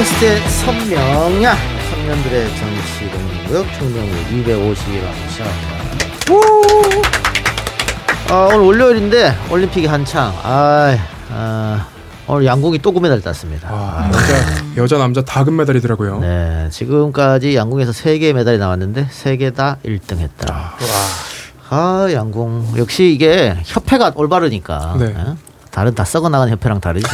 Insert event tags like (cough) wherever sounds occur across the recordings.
팟캐스트의 선명야 청년들의 정치 공부역 청년부 250화 시작합니다. 아, 오늘 월요일인데 올림픽이 한창. 아, 아 오늘 양궁이 또 금메달 땄습니다. 아, 여자 남자 다 금메달이더라고요. 네, 지금까지 양궁에서 세 개의 메달이 나왔는데 세개다 1등했다. 아, 아, 양궁 역시 이게 협회가 올바르니까. 네. 네? 다른 다 썩어 나간 협회랑 다르죠.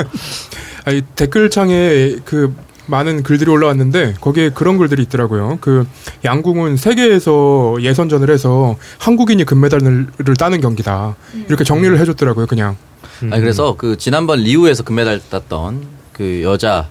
(laughs) 아니, 댓글창에 그 많은 글들이 올라왔는데 거기에 그런 글들이 있더라고요. 그 양궁은 세계에서 예선전을 해서 한국인이 금메달을 따는 경기다. 이렇게 정리를 해줬더라고요. 그냥. 음. 아니 그래서 그 지난번 리우에서 금메달 땄던 그 여자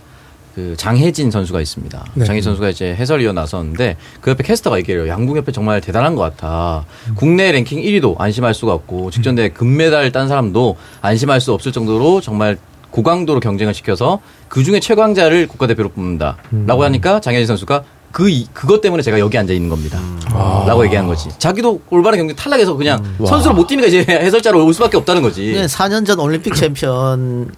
그 장혜진 선수가 있습니다. 네. 장혜진 선수가 이제 해설위원 나섰는데 그 옆에 캐스터가 얘기해요. 양궁협회 정말 대단한 것 같아. 음. 국내 랭킹 1위도 안심할 수가 없고 직전대 금메달 딴 사람도 안심할 수 없을 정도로 정말 고강도로 경쟁을 시켜서 그 중에 최강자를 국가대표로 뽑는다라고 음. 하니까 장혜진 선수가 그 그것 때문에 제가 여기 앉아 있는 겁니다. 음. 라고 얘기한 거지. 자기도 올바른 경기 탈락해서 그냥 음. 선수로 못 뛰니까 이제 해설자로 올 수밖에 없다는 거지. 4년 전 올림픽 챔피언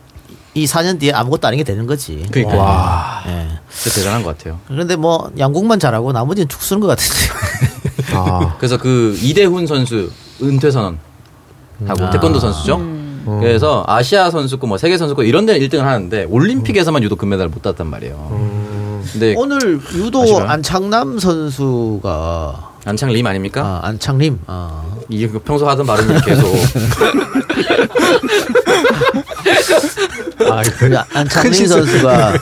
이 4년 뒤에 아무것도 아닌 게 되는 거지. 그러니까. 와. 네. 진짜 대단한 것 같아요. 그런데 뭐 양궁만 잘하고 나머지는 축 쓰는 것 같은데. 아. (laughs) 그래서 그 이대훈 선수 은퇴 선언 하고 아. 태권도 선수죠. 음. 음. 그래서 아시아 선수권, 뭐 세계 선수권 이런 데는 1등을 하는데 올림픽에서만 유독 금메달을 못 땄단 말이에요. 음. 근데 오늘 유도 아시나요? 안창남 선수가 안창림 아닙니까? 아, 안창림. 아. 이게 그 평소 하던 발음이 계속. (laughs) 아, 그 안창림 선수가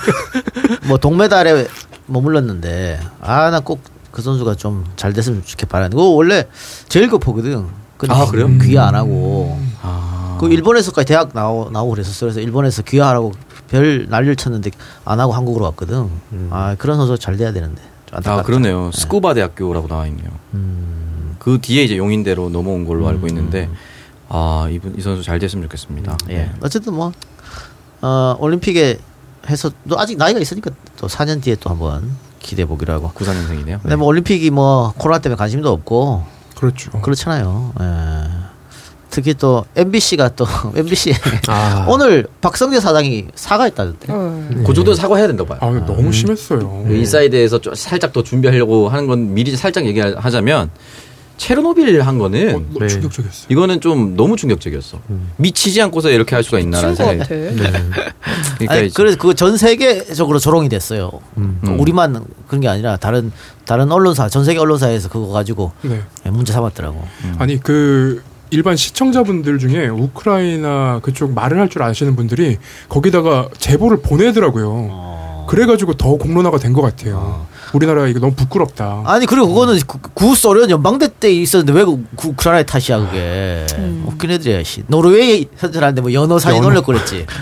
뭐 동메달에 머물렀는데 아 나 꼭 그 선수가 좀 잘 됐으면 좋겠 바라는데 그거 원래 제일 급하거든. 아 그래요? 귀화 안 하고. 아. 그 일본에서까지 대학 나오, 나오고 그랬었어. 그래서 일본에서 귀화하라고 별 난리를 쳤는데 안 하고 한국으로 왔거든. 음. 아, 그런 선수 잘 돼야 되는데. 아, 그러네요. 네. 스쿠바 대학교라고 나와 있네요. 음. 그 뒤에 이제 용인대로 넘어온 걸로 알고 음. 있는데, 아, 이분, 이 선수 잘 됐으면 좋겠습니다. 예. 네. 어쨌든 뭐, 어, 올림픽에 해서 또 아직 나이가 있으니까 또 4년 뒤에 또 한번 기대해 보기로 하고. 94년생이네요. 근데 뭐 올림픽이 뭐 코로나 때문에 관심도 없고. 그렇죠. 그렇잖아요. 예. 특히 또 MBC가 또 (laughs) MBC 아. 오늘 박성제 사장이 사과했다던데. 어. 네. 그 정도 사과해야 된다고 봐요. 아, 너무 음. 심했어요. 그 인사이드에서 좀 살짝 더 준비하려고 하는 건 미리 살짝 얘기하자면 체르노빌 한 거는 어, 네. 충격적이었어. 이거는 좀 너무 충격적이었어. 음. 미치지 않고서 이렇게 할 수가 있나라는 생각이. 네. (laughs) 그러니까 아니, 그래서 그 전 세계적으로 조롱이 됐어요. 음. 그 우리만 그런 게 아니라 다른 다른 언론사 전 세계 언론사에서 그거 가지고 네. 문제 삼았더라고. 음. 아니 그 일반 시청자분들 중에 우크라이나 그쪽 말을 할 줄 아시는 분들이 거기다가 제보를 보내더라고요. 어. 그래가지고 더 공론화가 된 것 같아요. 어. 우리나라 이거 너무 부끄럽다. 아니 그리고 그거는 구 소련 연방대 때 있었는데 왜그 우크라이나 탓이야 그게. 음. 웃긴 애들이야. 씨. 노르웨이 선전하는데 뭐 연어 사진 연어. 올렸고 그랬지. (laughs)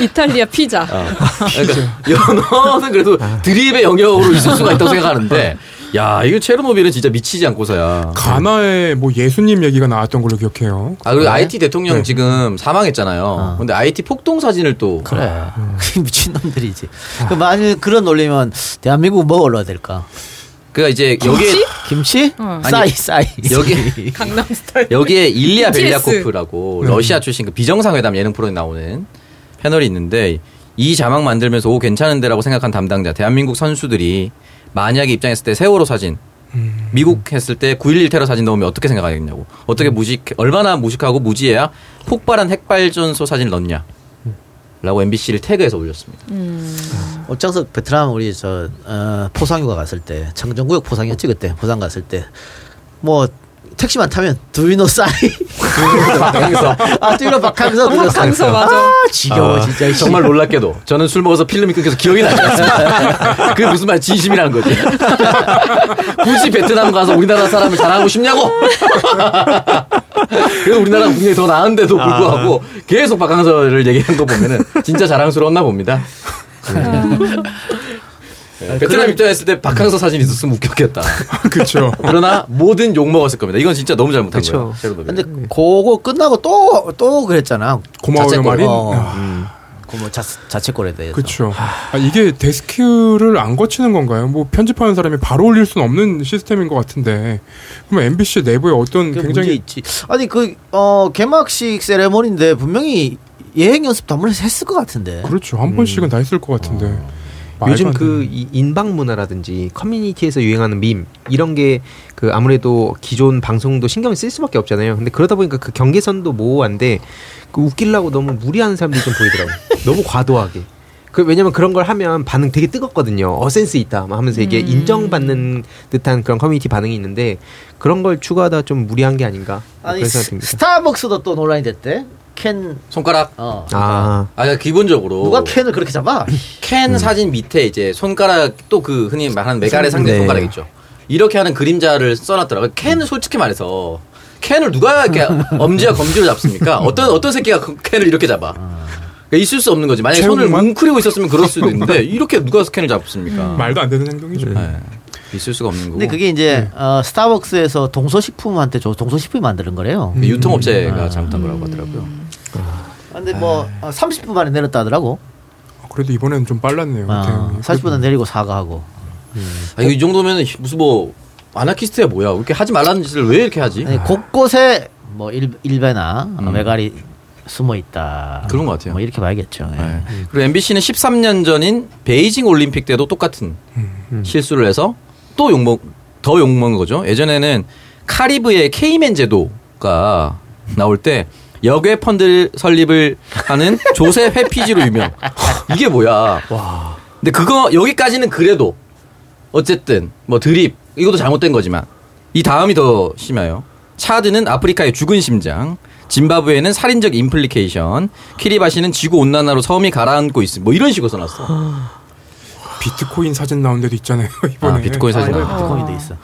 이탈리아 피자. 어. 그러니까 연어는 그래도 드립의 영역으로 있을 수가 있다고 생각하는데 (laughs) 야, 이거 체르노빌은 진짜 미치지 않고서야. 가나에 뭐 예수님 얘기가 나왔던 걸로 기억해요. 아, 그리고 네? IT 대통령 네. 지금 사망했잖아요. 어. 근데 IT 폭동 사진을 또. 그래. 음. 미친놈들이지. 아. 그 만일 그런 논리면 대한민국 뭐 올라야 될까? 그니까 이제 여기에 김치? 어. 싸이 싸이 여기 (laughs) 강남 스타일 여기에 일리아 벨리아코프라고 네. 러시아 출신 그 비정상회담 예능 프로에 나오는 패널이 있는데 이 자막 만들면서 오 괜찮은데라고 생각한 담당자 대한민국 선수들이 만약에 입장했을 때 세월호 사진 음. 미국 했을 때 9.11 테러 사진 넣으면 어떻게 생각하겠냐고. 어떻게 음. 무식, 얼마나 무식하고 무지해야 폭발한 핵발전소 사진을 넣냐. 라고 MBC를 태그해서 올렸습니다. 음. 어쩌서 베트남 우리 저, 어, 포상휴가 갔을 때, 청정구역 포상이었지, 그때. 포상 갔을 때. 뭐, 택시만 타면 두이노 싸이. 아 두이노 박항서 박항서 맞아. 아, 지겨워 아, 진짜. 정말 놀랍게도 저는 술 먹어서 필름이 끊겨서 기억이 나지 않습니다. (laughs) 그게 무슨 말 진심이라는 거지. 굳이 베트남 가서 우리나라 사람을 자랑하고 싶냐고. (laughs) 그래서 우리나라 국민이 더 나은데도 불구하고 아. 계속 박항서를 얘기한 거 보면은 진짜 자랑스러웠나 봅니다. 음. 네. 베트남 입장했을 때 박항서 사진 있었으면 웃겼겠다. (laughs) 그렇죠. 그러나 모든 욕 먹었을 겁니다. 이건 진짜 너무 잘못한 그쵸. 거예요. 근데 그거 끝나고 또또 그랬잖아. 고마워요 말이. 어. 음. 뭐 자, 자체골에 대해서. 그렇죠. 아, 이게 데스크를 안 거치는 건가요? 뭐 편집하는 사람이 바로 올릴 수는 없는 시스템인 것 같은데. 그러면 MBC 내부에 어떤 굉장히 있지. 아니 그 어, 개막식 세레모니인데 분명히 예행 연습도 한 번씩 했을 것 같은데. 그렇죠. 한 번씩은 다 했을 것 같은데. 어. 요즘 그 인방 문화라든지 커뮤니티에서 유행하는 밈 이런 게 그 아무래도 기존 방송도 신경 쓸 수밖에 없잖아요. 근데 그러다 보니까 그 경계선도 모호한데 그 웃기려고 너무 무리하는 사람들이 좀 보이더라고요. (laughs) 너무 과도하게. 그 왜냐면 그런 걸 하면 반응 되게 뜨겁거든요. 어 센스 있다 하면서 이게 음. 인정받는 듯한 그런 커뮤니티 반응이 있는데 그런 걸 추구하다 좀 무리한 게 아닌가 아니, 스타벅스도 또 논란이 됐대. 캔 손가락. 어. 아. 아 기본적으로 누가 캔을 그렇게 잡아? 캔 음. 사진 밑에 이제 손가락 또 그 흔히 말하는 메가레 상대 네. 손가락 있죠. 이렇게 하는 그림자를 써놨더라고요. 캔은 솔직히 말해서 캔을 누가 이렇게 (laughs) 엄지와 검지로 잡습니까? 어떤 어떤 새끼가 그 캔을 이렇게 잡아? 그러니까 있을 수 없는 거지. 만약에 손을 뭉클이고 있었으면 그럴 수도 있는데 이렇게 누가 스캔을 잡습니까? 음. 말도 안 되는 행동이죠. 네. 있을 수가 없는 거고. 근데 그게 이제 네. 어, 스타벅스에서 동서식품한테 줘 동서식품이 만드는 거래요. 음. 유통업체가 아. 잘못한 거라고 하더라고요. 아. 근데 뭐 아. 30분 만에 내렸다 하더라고. 그래도 이번엔 좀 빨랐네요. 아, 40분 내리고 사과하고. 음. 아, 이 정도면 무슨 뭐 아나키스트야 뭐야? 이렇게 하지 말라는 짓을 왜 이렇게 하지? 아니, 곳곳에 뭐 일, 일배나 음. 메가리 숨어 있다. 그런 것 같아요. 뭐 이렇게 봐야겠죠. 예. 네. 그리고 MBC는 13년 전인 베이징 올림픽 때도 똑같은 음. 실수를 해서 또 욕먹 더 욕먹은 거죠. 예전에는 카리브의 케이맨 제도가 나올 때 역외 펀드 설립을 하는 (laughs) 조세 회피지로 유명. 이게 뭐야? 와. 근데 그거 여기까지는 그래도 어쨌든 뭐 드립 이것도 잘못된 거지만 이 다음이 더 심해요. 차드는 아프리카의 죽은 심장, 짐바브웨는 살인적 인플레이션, 키리바시는 지구 온난화로 섬이 가라앉고 있음. 뭐 이런 식으로 써놨어. 비트코인 사진 나온 데도 있잖아요. (laughs) 이번에. 아, 비트코인 사진. 아, 비트코인도 있어.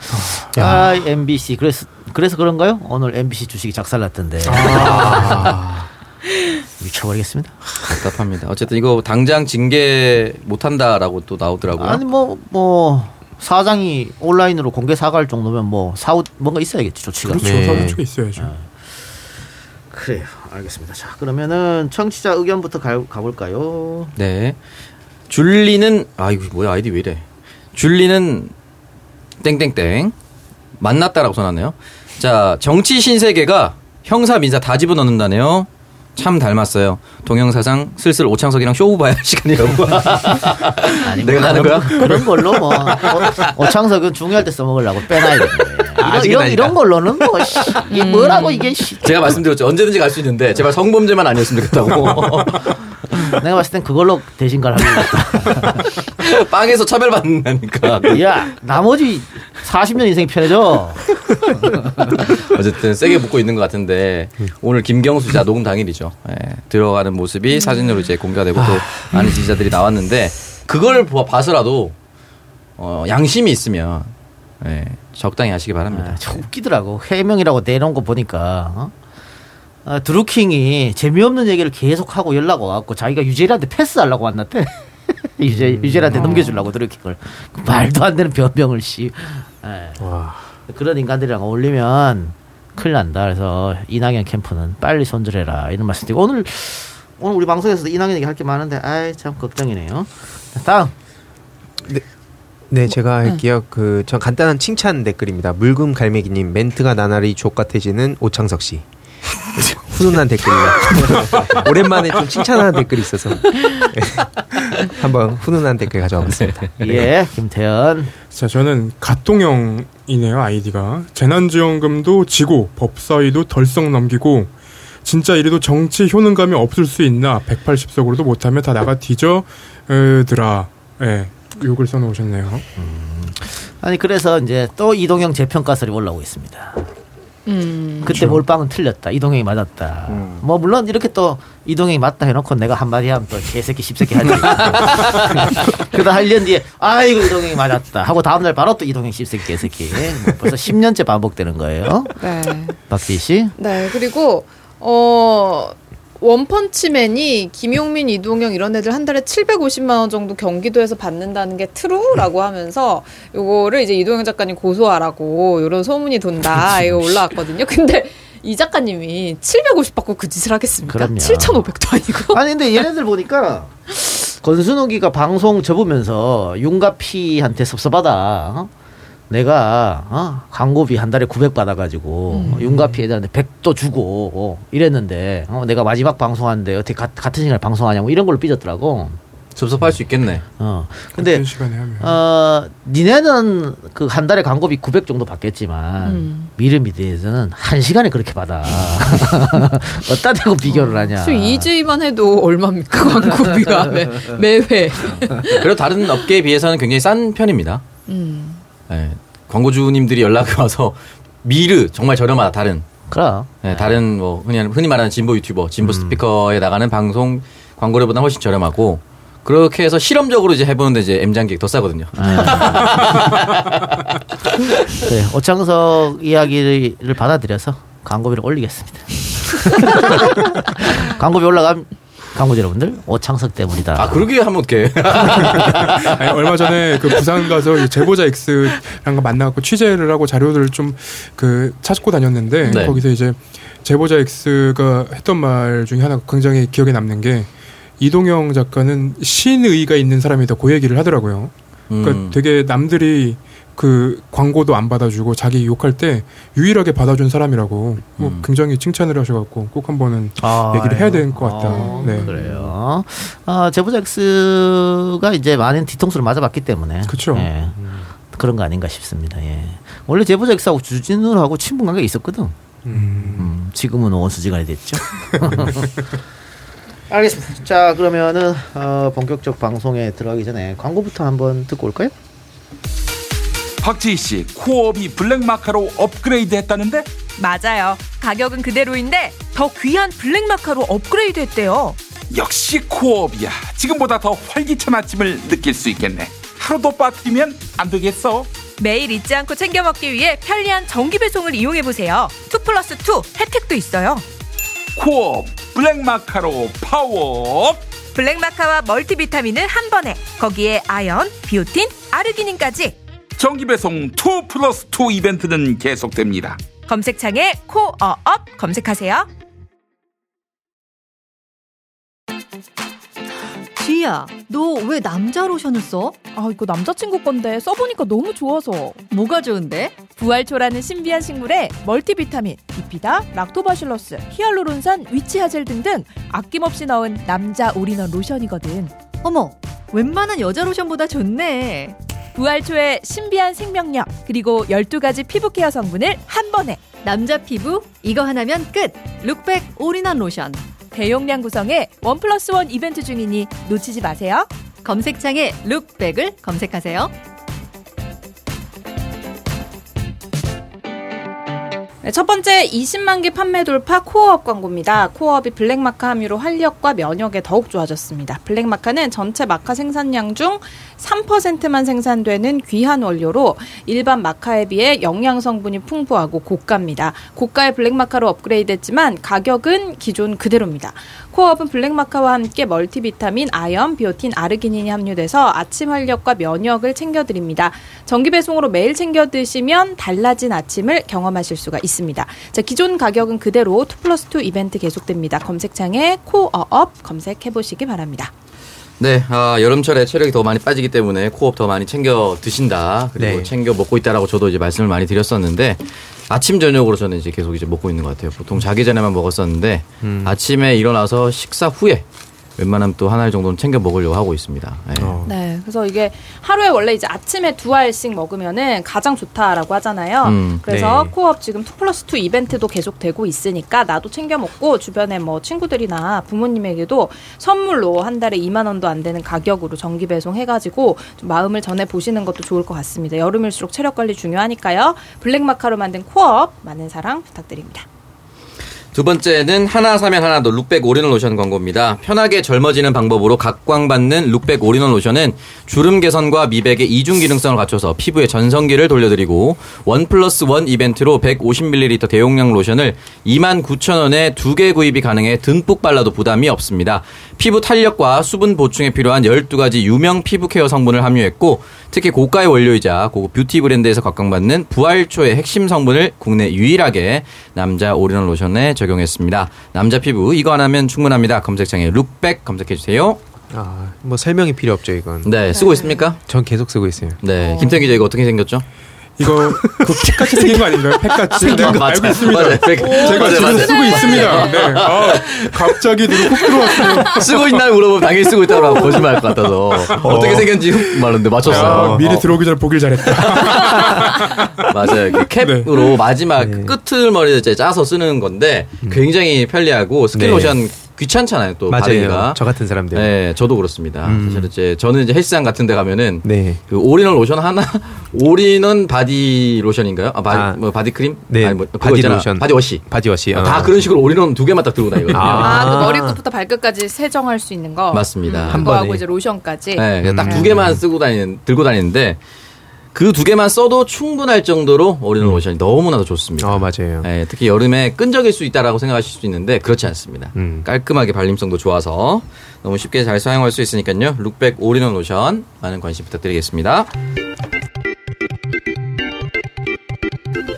아, MBC 그래서 그래서 그런가요? 오늘 MBC 주식이 작살났던데. 아. (laughs) 미쳐버리겠습니다. 답답합니다. 어쨌든 이거 당장 징계 못한다라고 또 나오더라고요. 아니 뭐뭐 뭐 사장이 온라인으로 공개 사과할 정도면 뭐 사후 뭔가 있어야겠지 조치가. 그렇죠. 네. 사후조치가 있어야죠. 네. 그래요. 알겠습니다. 자 그러면은 청취자 의견부터 가, 가볼까요? 네. 줄리는 아 이거 뭐야 아이디 왜 이래? 줄리는 땡땡땡 만났다라고 써놨네요. 자 정치 신세계가 형사 민사 다 집어넣는다네요. 참 닮았어요. 동영사상 슬슬 오창석이랑 쇼부 봐야 할 시간이라고. 아니, 내가 하는 거야? 그런 걸로 뭐 오, 창석은 중요할 때 써먹으려고 빼놔야 돼. 아, 이런, 이런, 이런 걸로는 뭐 이게 음. 뭐라고 이게 제가 말씀드렸죠. 언제든지 갈 수 있는데 제발 성범죄만 아니었으면 좋겠다고. (laughs) 내가 봤을 땐 그걸로 대신 갈 하겠다. (laughs) 빵에서 차별받는다니까. 야, 나머지 40년 인생이 편해져. 어쨌든 세게 붙고 있는 것 같은데 오늘 김경수 기자 녹음 당일이죠. 예, 들어가는 모습이 사진으로 이제 공개가 되고 또 많은 지지자들이 나왔는데 그걸 봐서라도 어, 양심이 있으면 예, 적당히 하시기 바랍니다. 아, 웃기더라고. 해명이라고 내놓은 거 보니까 어? 아, 드루킹이 재미없는 얘기를 계속하고 연락 와갖고 자기가 유재리한테 패스하려고 왔는데 (laughs) 유재, 음. 유재리한테 어. 넘겨주려고 드루킹을 말도 안 되는 변명을 씨. 예. 그런 인간들이랑 어울리면 큰일 난다. 그래서 이낙연 캠프는 빨리 손절해라 이런 말씀드리고 오늘 오늘 우리 방송에서도 이낙연 얘기 할 게 많은데 아이 참 걱정이네요. 다음. 네. 네, 제가 할게요. 그, 전 간단한 칭찬 댓글입니다. 물금 갈매기님, 멘트가 나날이 족같아지는 오창석 씨. (laughs) 훈훈한 댓글이다. (laughs) 오랜만에 좀 칭찬하는 댓글이 있어서 한번 훈훈한 댓글 가져와봤습니다. (laughs) 예, 김태현. 자, 저는 갓동형이네요 아이디가. 재난지원금도 지고 법사위도 덜썩 넘기고 진짜 이래도 정치 효능감이 없을 수 있나 180석으로도 못하면 다 나가 뒤져더라. 예, 욕을 써놓으셨네요. 음. 아니 그래서 이제 또 이동형 재평가설이 올라오고 있습니다. 음. 그때 그렇죠. 몰빵은 틀렸다. 이동형이 맞았다. 음. 뭐 물론 이렇게 또 이동형이 맞다 해놓고 내가 한마디 하면 또 개새끼 십새끼 할지. 그다 8년 뒤에 아이고 이동형이 맞았다 하고 다음날 바로 또 이동형 십새끼 개새끼. 뭐 벌써 10년째 반복되는 거예요. 네. 박지 씨. 네. 그리고 어 원펀치맨이 김용민, 이동영 이런 애들 한 달에 750만 원 정도 경기도에서 받는다는 게 트루라고 하면서 요거를 이제 이동영 작가님 고소하라고 요런 소문이 돈다 이거 올라왔거든요. 근데 이 작가님이 750 받고 그 짓을 하겠습니까? 그럼요. 7,500도 아니고. (laughs) 아니 근데 얘네들 보니까 권순욱이가 방송 접으면서 윤가피한테 섭섭하다. 어? 내가 어? 광고비 한 달에 900 받아가지고 윤가피 애들한테 100도 주고 어, 이랬는데 어, 내가 마지막 방송하는데 어떻게 가, 같은 시간에 방송하냐고 이런 걸로 삐졌더라고. 섭섭할 수 있겠네. 어. 근데 같은 시간에 하면. 어, 니네는 그 한 달에 광고비 900 정도 받겠지만 음. 미르미디에서는 한 시간에 그렇게 받아. (laughs) 어따 대고 비교를 하냐. 사실 이지만 해도 얼마입니까 광고비가 (laughs) 매, 매회. 그리고 다른 업계에 비해서는 굉장히 싼 편입니다. 음. 예, 광고주님들이 연락이 와서 미르 정말 저렴하다 다른 그럼. 예, 다른 뭐 흔히 흔히 말하는 진보 유튜버, 진보 스피커에 나가는 방송 광고료보다 훨씬 저렴하고 그렇게 해서 실험적으로 이제 해보는데 이제 M 장객 더 싸거든요. (laughs) 네, 오창석 이야기를 받아들여서 광고비를 올리겠습니다. (laughs) (laughs) 광고비 올라가면 광고주 여러분들 오창석 때문이다. 아 그러게 하면 어떡해. (laughs) 아니, 얼마 전에 그 부산 가서 이 제보자 X랑 만나갖고 취재를 하고 자료들을 좀 그 찾고 다녔는데 네. 거기서 이제 제보자 X가 했던 말 중에 하나가 굉장히 기억에 남는 게 이동영 작가는 신의가 있는 사람이다 그 얘기를 하더라고요. 그러니까 음. 되게 남들이 그 광고도 안 받아주고 자기 욕할 때 유일하게 받아준 사람이라고 뭐 음. 굉장히 칭찬을 하셔갖고 꼭 한번은 아, 얘기를 해야 될 것 같다. 아, 네. 그래요. 아, 제보자 X가 이제 많은 뒤통수를 맞아봤기 때문에. 그쵸. 예. 그런 거 아닌가 싶습니다. 예. 원래 제보자 X하고 주진우하고 친분 관계가 있었거든. 음, 지금은 원수지간이 됐죠. (laughs) 알겠습니다. 자, 그러면은 어, 본격적 방송에 들어가기 전에 광고부터 한번 듣고 올까요? 박지희 씨, 코업이 블랙마카로 업그레이드 했다는데? 맞아요. 가격은 그대로인데 더 귀한 블랙마카로 업그레이드 했대요. 역시 코업이야. 지금보다 더 활기찬 아침을 느낄 수 있겠네. 하루도 빠뜨리면 안 되겠어. 매일 잊지 않고 챙겨 먹기 위해 편리한 정기 배송을 이용해 보세요. 2 플러스 2 혜택도 있어요. 코어업 블랙마카로 파워. 블랙마카와 멀티비타민을 한 번에 거기에 아연, 비오틴, 아르기닌까지 정기 배송 2 플러스 2 이벤트는 계속됩니다. 검색창에 코어업 검색하세요. 지희야, 너 왜 남자 로션을 써? 아, 이거 남자친구 건데 써보니까 너무 좋아서. 뭐가 좋은데? 부활초라는 신비한 식물에 멀티비타민, 비피다, 락토바실러스, 히알루론산, 위치하젤 등등 아낌없이 넣은 남자 올인원 로션이거든. 어머, 웬만한 여자 로션보다 좋네. 부활초의 신비한 생명력, 그리고 12가지 피부 케어 성분을 한 번에 남자 피부 이거 하나면 끝. 룩백 올인원 로션. 대용량 구성의 원 플러스 원 이벤트 중이니 놓치지 마세요. 검색창에 룩백을 검색하세요. 네, 첫 번째 20만 개 판매 돌파 코어업 광고입니다. 코어업이 블랙마카 함유로 활력과 면역에 더욱 좋아졌습니다. 블랙마카는 전체 마카 생산량 중 3%만 생산되는 귀한 원료로 일반 마카에 비해 영양 성분이 풍부하고 고가입니다. 고가의 블랙마카로 업그레이드했지만 가격은 기존 그대로입니다. 코어업은 블랙마카와 함께 멀티비타민, 아연, 비오틴, 아르기닌이 함유돼서 아침 활력과 면역을 챙겨드립니다. 정기 배송으로 매일 챙겨 드시면 달라진 아침을 경험하실 수가 있습니다. 자, 기존 가격은 그대로 2 플러스 2 이벤트 계속됩니다. 검색창에 코어업 검색해 보시기 바랍니다. 네, 아, 여름철에 체력이 더 많이 빠지기 때문에 코어업 더 많이 챙겨 드신다. 그리고 네. 챙겨 먹고 있다라고 저도 이제 말씀을 많이 드렸었는데 아침 저녁으로 저는 이제 계속 이제 먹고 있는 것 같아요. 보통 자기 전에만 먹었었는데 음. 아침에 일어나서 식사 후에 웬만하면 또 한 알 정도는 챙겨 먹으려고 하고 있습니다. 네. 어. 네, 그래서 이게 하루에 원래 이제 아침에 두 알씩 먹으면은 가장 좋다라고 하잖아요. 음, 그래서 네. 코어업 지금 2 플러스 2 이벤트도 계속되고 있으니까 나도 챙겨 먹고 주변에 뭐 친구들이나 부모님에게도 선물로 한 달에 2만 원도 안 되는 가격으로 정기 배송 해 가지고 좀 마음을 전해 보시는 것도 좋을 것 같습니다. 여름일수록 체력 관리 중요하니까요. 블랙 마카로 만든 코어업 많은 사랑 부탁드립니다. 두 번째는 하나 사면 하나 더 룩백 올인원 로션 광고입니다. 편하게 젊어지는 방법으로 각광받는 룩백 올인원 로션은 주름 개선과 미백의 이중 기능성을 갖춰서 피부에 전성기를 돌려드리고 원 플러스 원 이벤트로 150ml 대용량 로션을 29,000원에 두 개 구입이 가능해 듬뿍 발라도 부담이 없습니다. 피부 탄력과 수분 보충에 필요한 12가지 유명 피부 케어 성분을 함유했고 특히 고가의 원료이자 고급 뷰티 브랜드에서 각광받는 부활초의 핵심 성분을 국내 유일하게 남자 올인원 로션에 적용했습니다. 남자 피부 이거 하나면 충분합니다. 검색창에 룩백 검색해 주세요. 아, 뭐 설명이 필요 없죠, 이건. 네, 쓰고 있습니까? 전 계속 쓰고 있어요. 네, 김태기 기자 이거 어떻게 생겼죠? 이거 그 팩같이 생긴 거 아닌가요? 팩같이 네, 알고 맞아요. 있습니다. 맞아요. 팩. 제가 맞아요, 집에서 맞아요. 쓰고 있습니다. 네. 아, 갑자기 눈에 훅 들어왔어요. 쓰고 있나요? 물어보면 당연히 쓰고 있다고 하면 거짓말 할 것 같아서 어 떻게 생겼는지 말하는데 맞췄어요. 아, 미리 어, 들어오기 전에 보길 잘했다. (laughs) 맞아요. 그 캡으로 마지막 끝을 머리를 짜서 쓰는 건데 굉장히 편리하고 스킨 네. 로션 귀찮잖아요. 또 맞아요. 바르기가. 저 같은 사람들. 네, 저도 그렇습니다. 음. 사실 이제 저는 이제 헬스장 같은 데 가면은 네. 그 올인원 로션 하나 (laughs) 올인원 바디 로션인가요? 아, 바디, 아. 뭐 바디 크림? 네. 아니, 뭐 바디 있잖아. 로션. 바디 워시. 바디 워시. 어. 다 그런 식으로 올인원 두 개만 딱 들고 다니거든요. 아, 그 아. 머리끝부터 발끝까지 세정할 수 있는 거. 맞습니다. 음, 한 번에. 이제 로션까지. 네, 딱 두 음. 개만 쓰고 다니는 들고 다니는데 그 두 개만 써도 충분할 정도로 올인원 로션이 너무나도 좋습니다. 어, 맞아요. 네, 특히 여름에 끈적일 수 있다라고 생각하실 수 있는데 그렇지 않습니다. 음. 깔끔하게 발림성도 좋아서 너무 쉽게 잘 사용할 수 있으니까요. 룩백 올인원 로션 많은 관심 부탁드리겠습니다.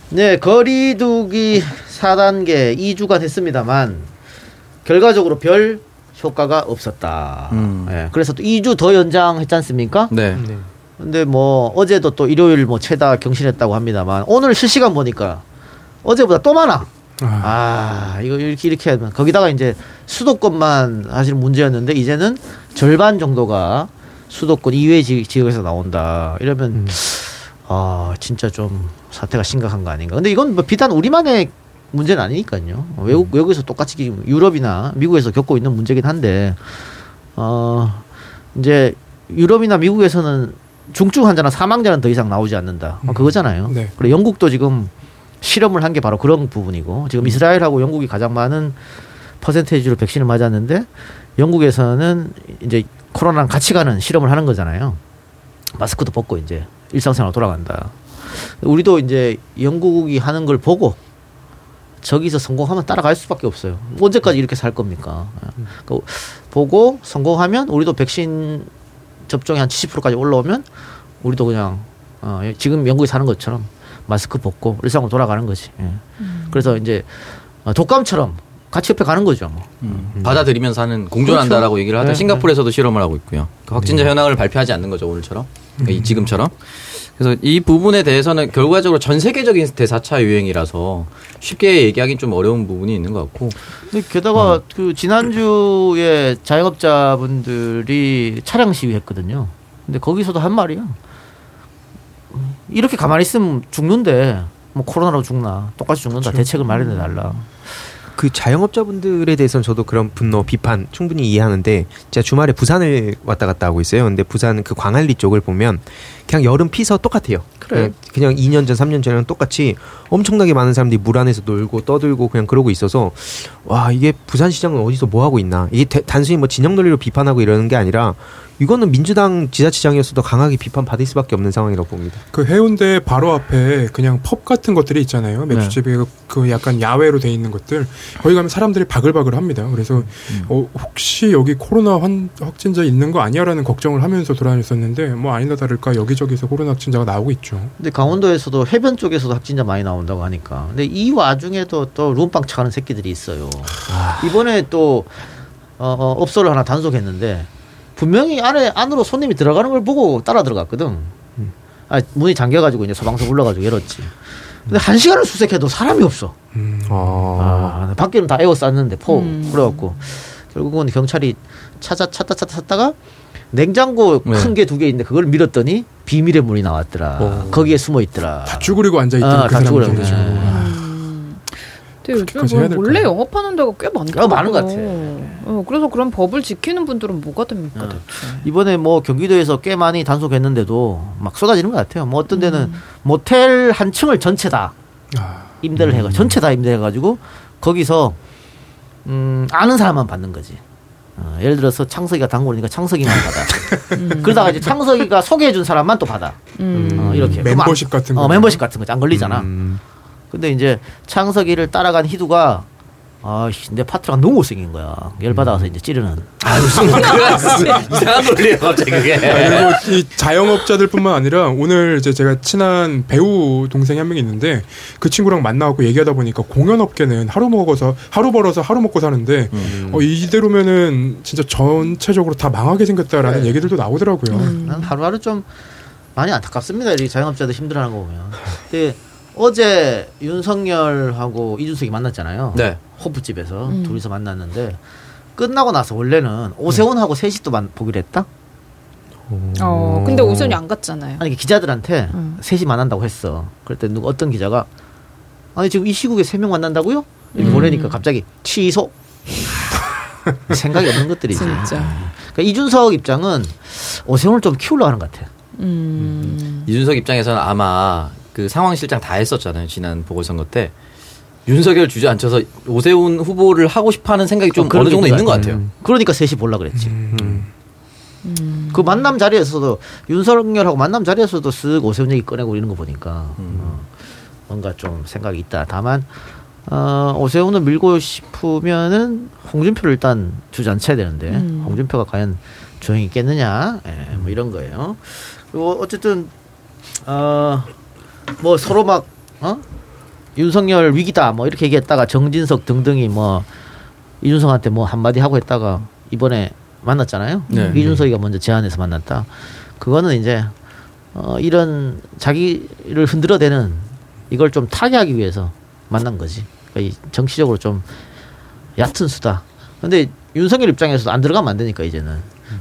네, 거리두기 4단계 2주가 됐습니다만 결과적으로 별 효과가 없었다. 음. 예, 그래서 또 2주 더 연장했지 않습니까? 네. 네. 근데 뭐 어제도 또 일요일 뭐 최다 경신했다고 합니다만 오늘 실시간 보니까 어제보다 또 많아. 아, 이거 이렇게 이렇게 하면 거기다가 이제 수도권만 사실 문제였는데 이제는 절반 정도가 수도권 이외 지, 지역에서 나온다. 이러면 아 진짜 좀 사태가 심각한 거 아닌가. 근데 이건 뭐 비단 우리만의 문제는 아니니까요. 외국 외국에서 똑같이 지금 유럽이나 미국에서 겪고 있는 문제긴 한데 어 이제 유럽이나 미국에서는 중증 환자나 사망자는 더 이상 나오지 않는다. 어, 그거잖아요. 네. 그리고 영국도 지금 실험을 한 게 바로 그런 부분이고 지금 이스라엘하고 영국이 가장 많은 퍼센테이지로 백신을 맞았는데 영국에서는 이제 코로나랑 같이 가는 실험을 하는 거잖아요. 마스크도 벗고 이제 일상생활 돌아간다. 우리도 이제 영국이 하는 걸 보고 저기서 성공하면 따라갈 수밖에 없어요. 언제까지 이렇게 살 겁니까? 그 보고 성공하면 우리도 백신 접종이 한 70%까지 올라오면 우리도 그냥 어, 지금 영국에 사는 것처럼 마스크 벗고 일상으로 돌아가는 거지. 예. 그래서 이제 어, 독감처럼 같이 옆에 가는 거죠. 뭐. 음. 받아들이면서 하는 공존한다라고 얘기를 하다 네, 싱가포르에서도 실험을 하고 있고요. 그 확진자 현황을 발표하지 않는 거죠 오늘처럼 그러니까 이 지금처럼. 그래서 이 부분에 대해서는 결과적으로 전 세계적인 대사차 유행이라서 쉽게 얘기하기는 좀 어려운 부분이 있는 것 같고. 근데 게다가 그 지난주에 자영업자분들이 차량 시위했거든요. 근데 거기서도 한 말이야. 이렇게 가만히 있으면 죽는데 뭐 코로나로 죽나 똑같이 죽는다 대책을 마련해 달라. 그 자영업자분들에 대해서는 저도 그런 분노, 비판 충분히 이해하는데 제가 주말에 부산을 왔다 갔다 하고 있어요. 근데 부산 그 광안리 쪽을 보면 그냥 여름 피서 똑같아요. 그래. 그냥 2년 전, 3년 전이랑 똑같이 엄청나게 많은 사람들이 물 안에서 놀고 떠들고 그냥 그러고 있어서 와 이게 부산 시장은 어디서 뭐 하고 있나 이게 대- 단순히 뭐 진영 논리로 비판하고 이러는 게 아니라 이거는 민주당 지자체장이었어도 강하게 비판받을 수밖에 없는 상황이라고 봅니다. 그 해운대 바로 앞에 그냥 펍 같은 것들이 있잖아요. 맥주집이 그- 그 약간 야외로 돼 있는 것들. 거기 가면 사람들이 바글바글 합니다. 그래서 어, 혹시 여기 코로나 환, 확진자 있는 거 아니야라는 걱정을 하면서 돌아다녔었는데 뭐 아니나 다를까 여기저기서 코로나 확진자가 나오고 있죠. 근데 강원도에서도 해변 쪽에서도 확진자 많이 나온다고 하니까. 근데 이 와중에도 또 룸빵 쳐가는 새끼들이 있어요. 이번에 또 어, 어, 업소를 하나 단속했는데 분명히 안에 안으로 손님이 들어가는 걸 보고 따라 들어갔거든. 아, 문이 잠겨가지고 이제 소방서 불러가지고 열었지. 근데 한 시간을 수색해도 사람이 없어. 아, 밖에는 다 에워 쌌는데 포 음. 그래갖고 결국은 경찰이 찾아 찾다 찾다 찾다가 냉장고 네. 큰게 두 개 있는데 그걸 밀었더니 비밀의 문이 나왔더라. 거기에 숨어 있더라. 다 쭈그리고 앉아 있던 아, 그. 쭈그리고 죠 근데 요즘? 몰래 영업하는 데가 꽤 많더라고요. 어, 많은 것 같아. 어, 그래서 그런 법을 지키는 분들은 뭐가 됩니까? 어. 대체? 이번에 뭐 경기도에서 꽤 많이 단속했는데도 막 쏟아지는 것 같아요. 뭐 어떤 데는 모텔 한 층을 전체 다 아, 임대를 해가 전체 다 임대해가지고 거기서 음 아는 사람만 받는 거지. 어, 예를 들어서 창석이가 단골이니까 창석이만 받아. (laughs) 그러다가 이제 창석이가 소개해준 사람만 또 받아. 어, 이렇게 멤버십 같은 거. 어, 멤버십 같은 거 안 걸리잖아. 음. 근데 이제 창석이를 따라간 희두가 아씨 내 파트너가 너무 못생긴 거야. 열 받아서 이제 찌르는. (laughs) (laughs) 이상한 논리예요 갑자기 그게. 그리고 이 자영업자들뿐만 아니라 오늘 이제 제가 친한 배우 동생이 한 명 있는데 그 친구랑 만나고 얘기하다 보니까 공연업계는 하루 먹어서 하루 벌어서 하루 먹고 사는데 어, 이대로면은 진짜 전체적으로 다 망하게 생겼다라는 얘기들도 나오더라고요. 난 하루하루 좀 많이 안타깝습니다. 이 자영업자들 힘들어하는 거 보면. 근데 어제 윤석열하고 이준석이 만났잖아요. 네. 호프집에서 음. 둘이서 만났는데 끝나고 나서 원래는 오세훈하고 셋이 또 만, 보기로 했다. 어, 근데 오선이 안 갔잖아요. 아니 기자들한테 음. 셋이 만난다고 했어. 그랬더니 누가 어떤 기자가 아니 지금 이 시국에 세 명 만난다고요? 이렇게 음. 보내니까 갑자기 취소. (laughs) 생각이 없는 것들이지. 진짜. 그러니까 이준석 입장은 오세훈을 좀 키우려고 하는 것 같아. 음. 이준석 입장에서는 아마 그 상황 실장 다 했었잖아요. 지난 보궐선거 때. 윤석열 주저앉혀서 오세훈 후보를 하고 싶어 하는 생각이 좀 어, 그런 어느 정도 게 있는 것 같아요. 그러니까 셋이 볼라 그랬지. 음. 그 만남 자리에서도 윤석열하고 만남 자리에서도 쓱 오세훈 얘기 꺼내고 이런 거 보니까 어, 뭔가 좀 생각이 있다. 다만 어, 오세훈을 밀고 싶으면은 홍준표를 일단 주저앉혀야 되는데 음. 홍준표가 과연 조용히 있겠느냐, 예, 뭐 이런 거예요. 그리고 어쨌든 어 뭐 서로 막 어? 윤석열 위기다 뭐 이렇게 얘기했다가 정진석 등등이 뭐 이준석한테 뭐 한마디 하고 했다가 이번에 만났잖아요. 네. 이준석이가 먼저 제안해서 만났다. 그거는 이제 어 이런 자기를 흔들어대는 이걸 좀 타개하기 위해서 만난 거지. 그러니까 이 정치적으로 좀 얕은 수다. 근데 윤석열 입장에서도 안 들어가면 안 되니까 이제는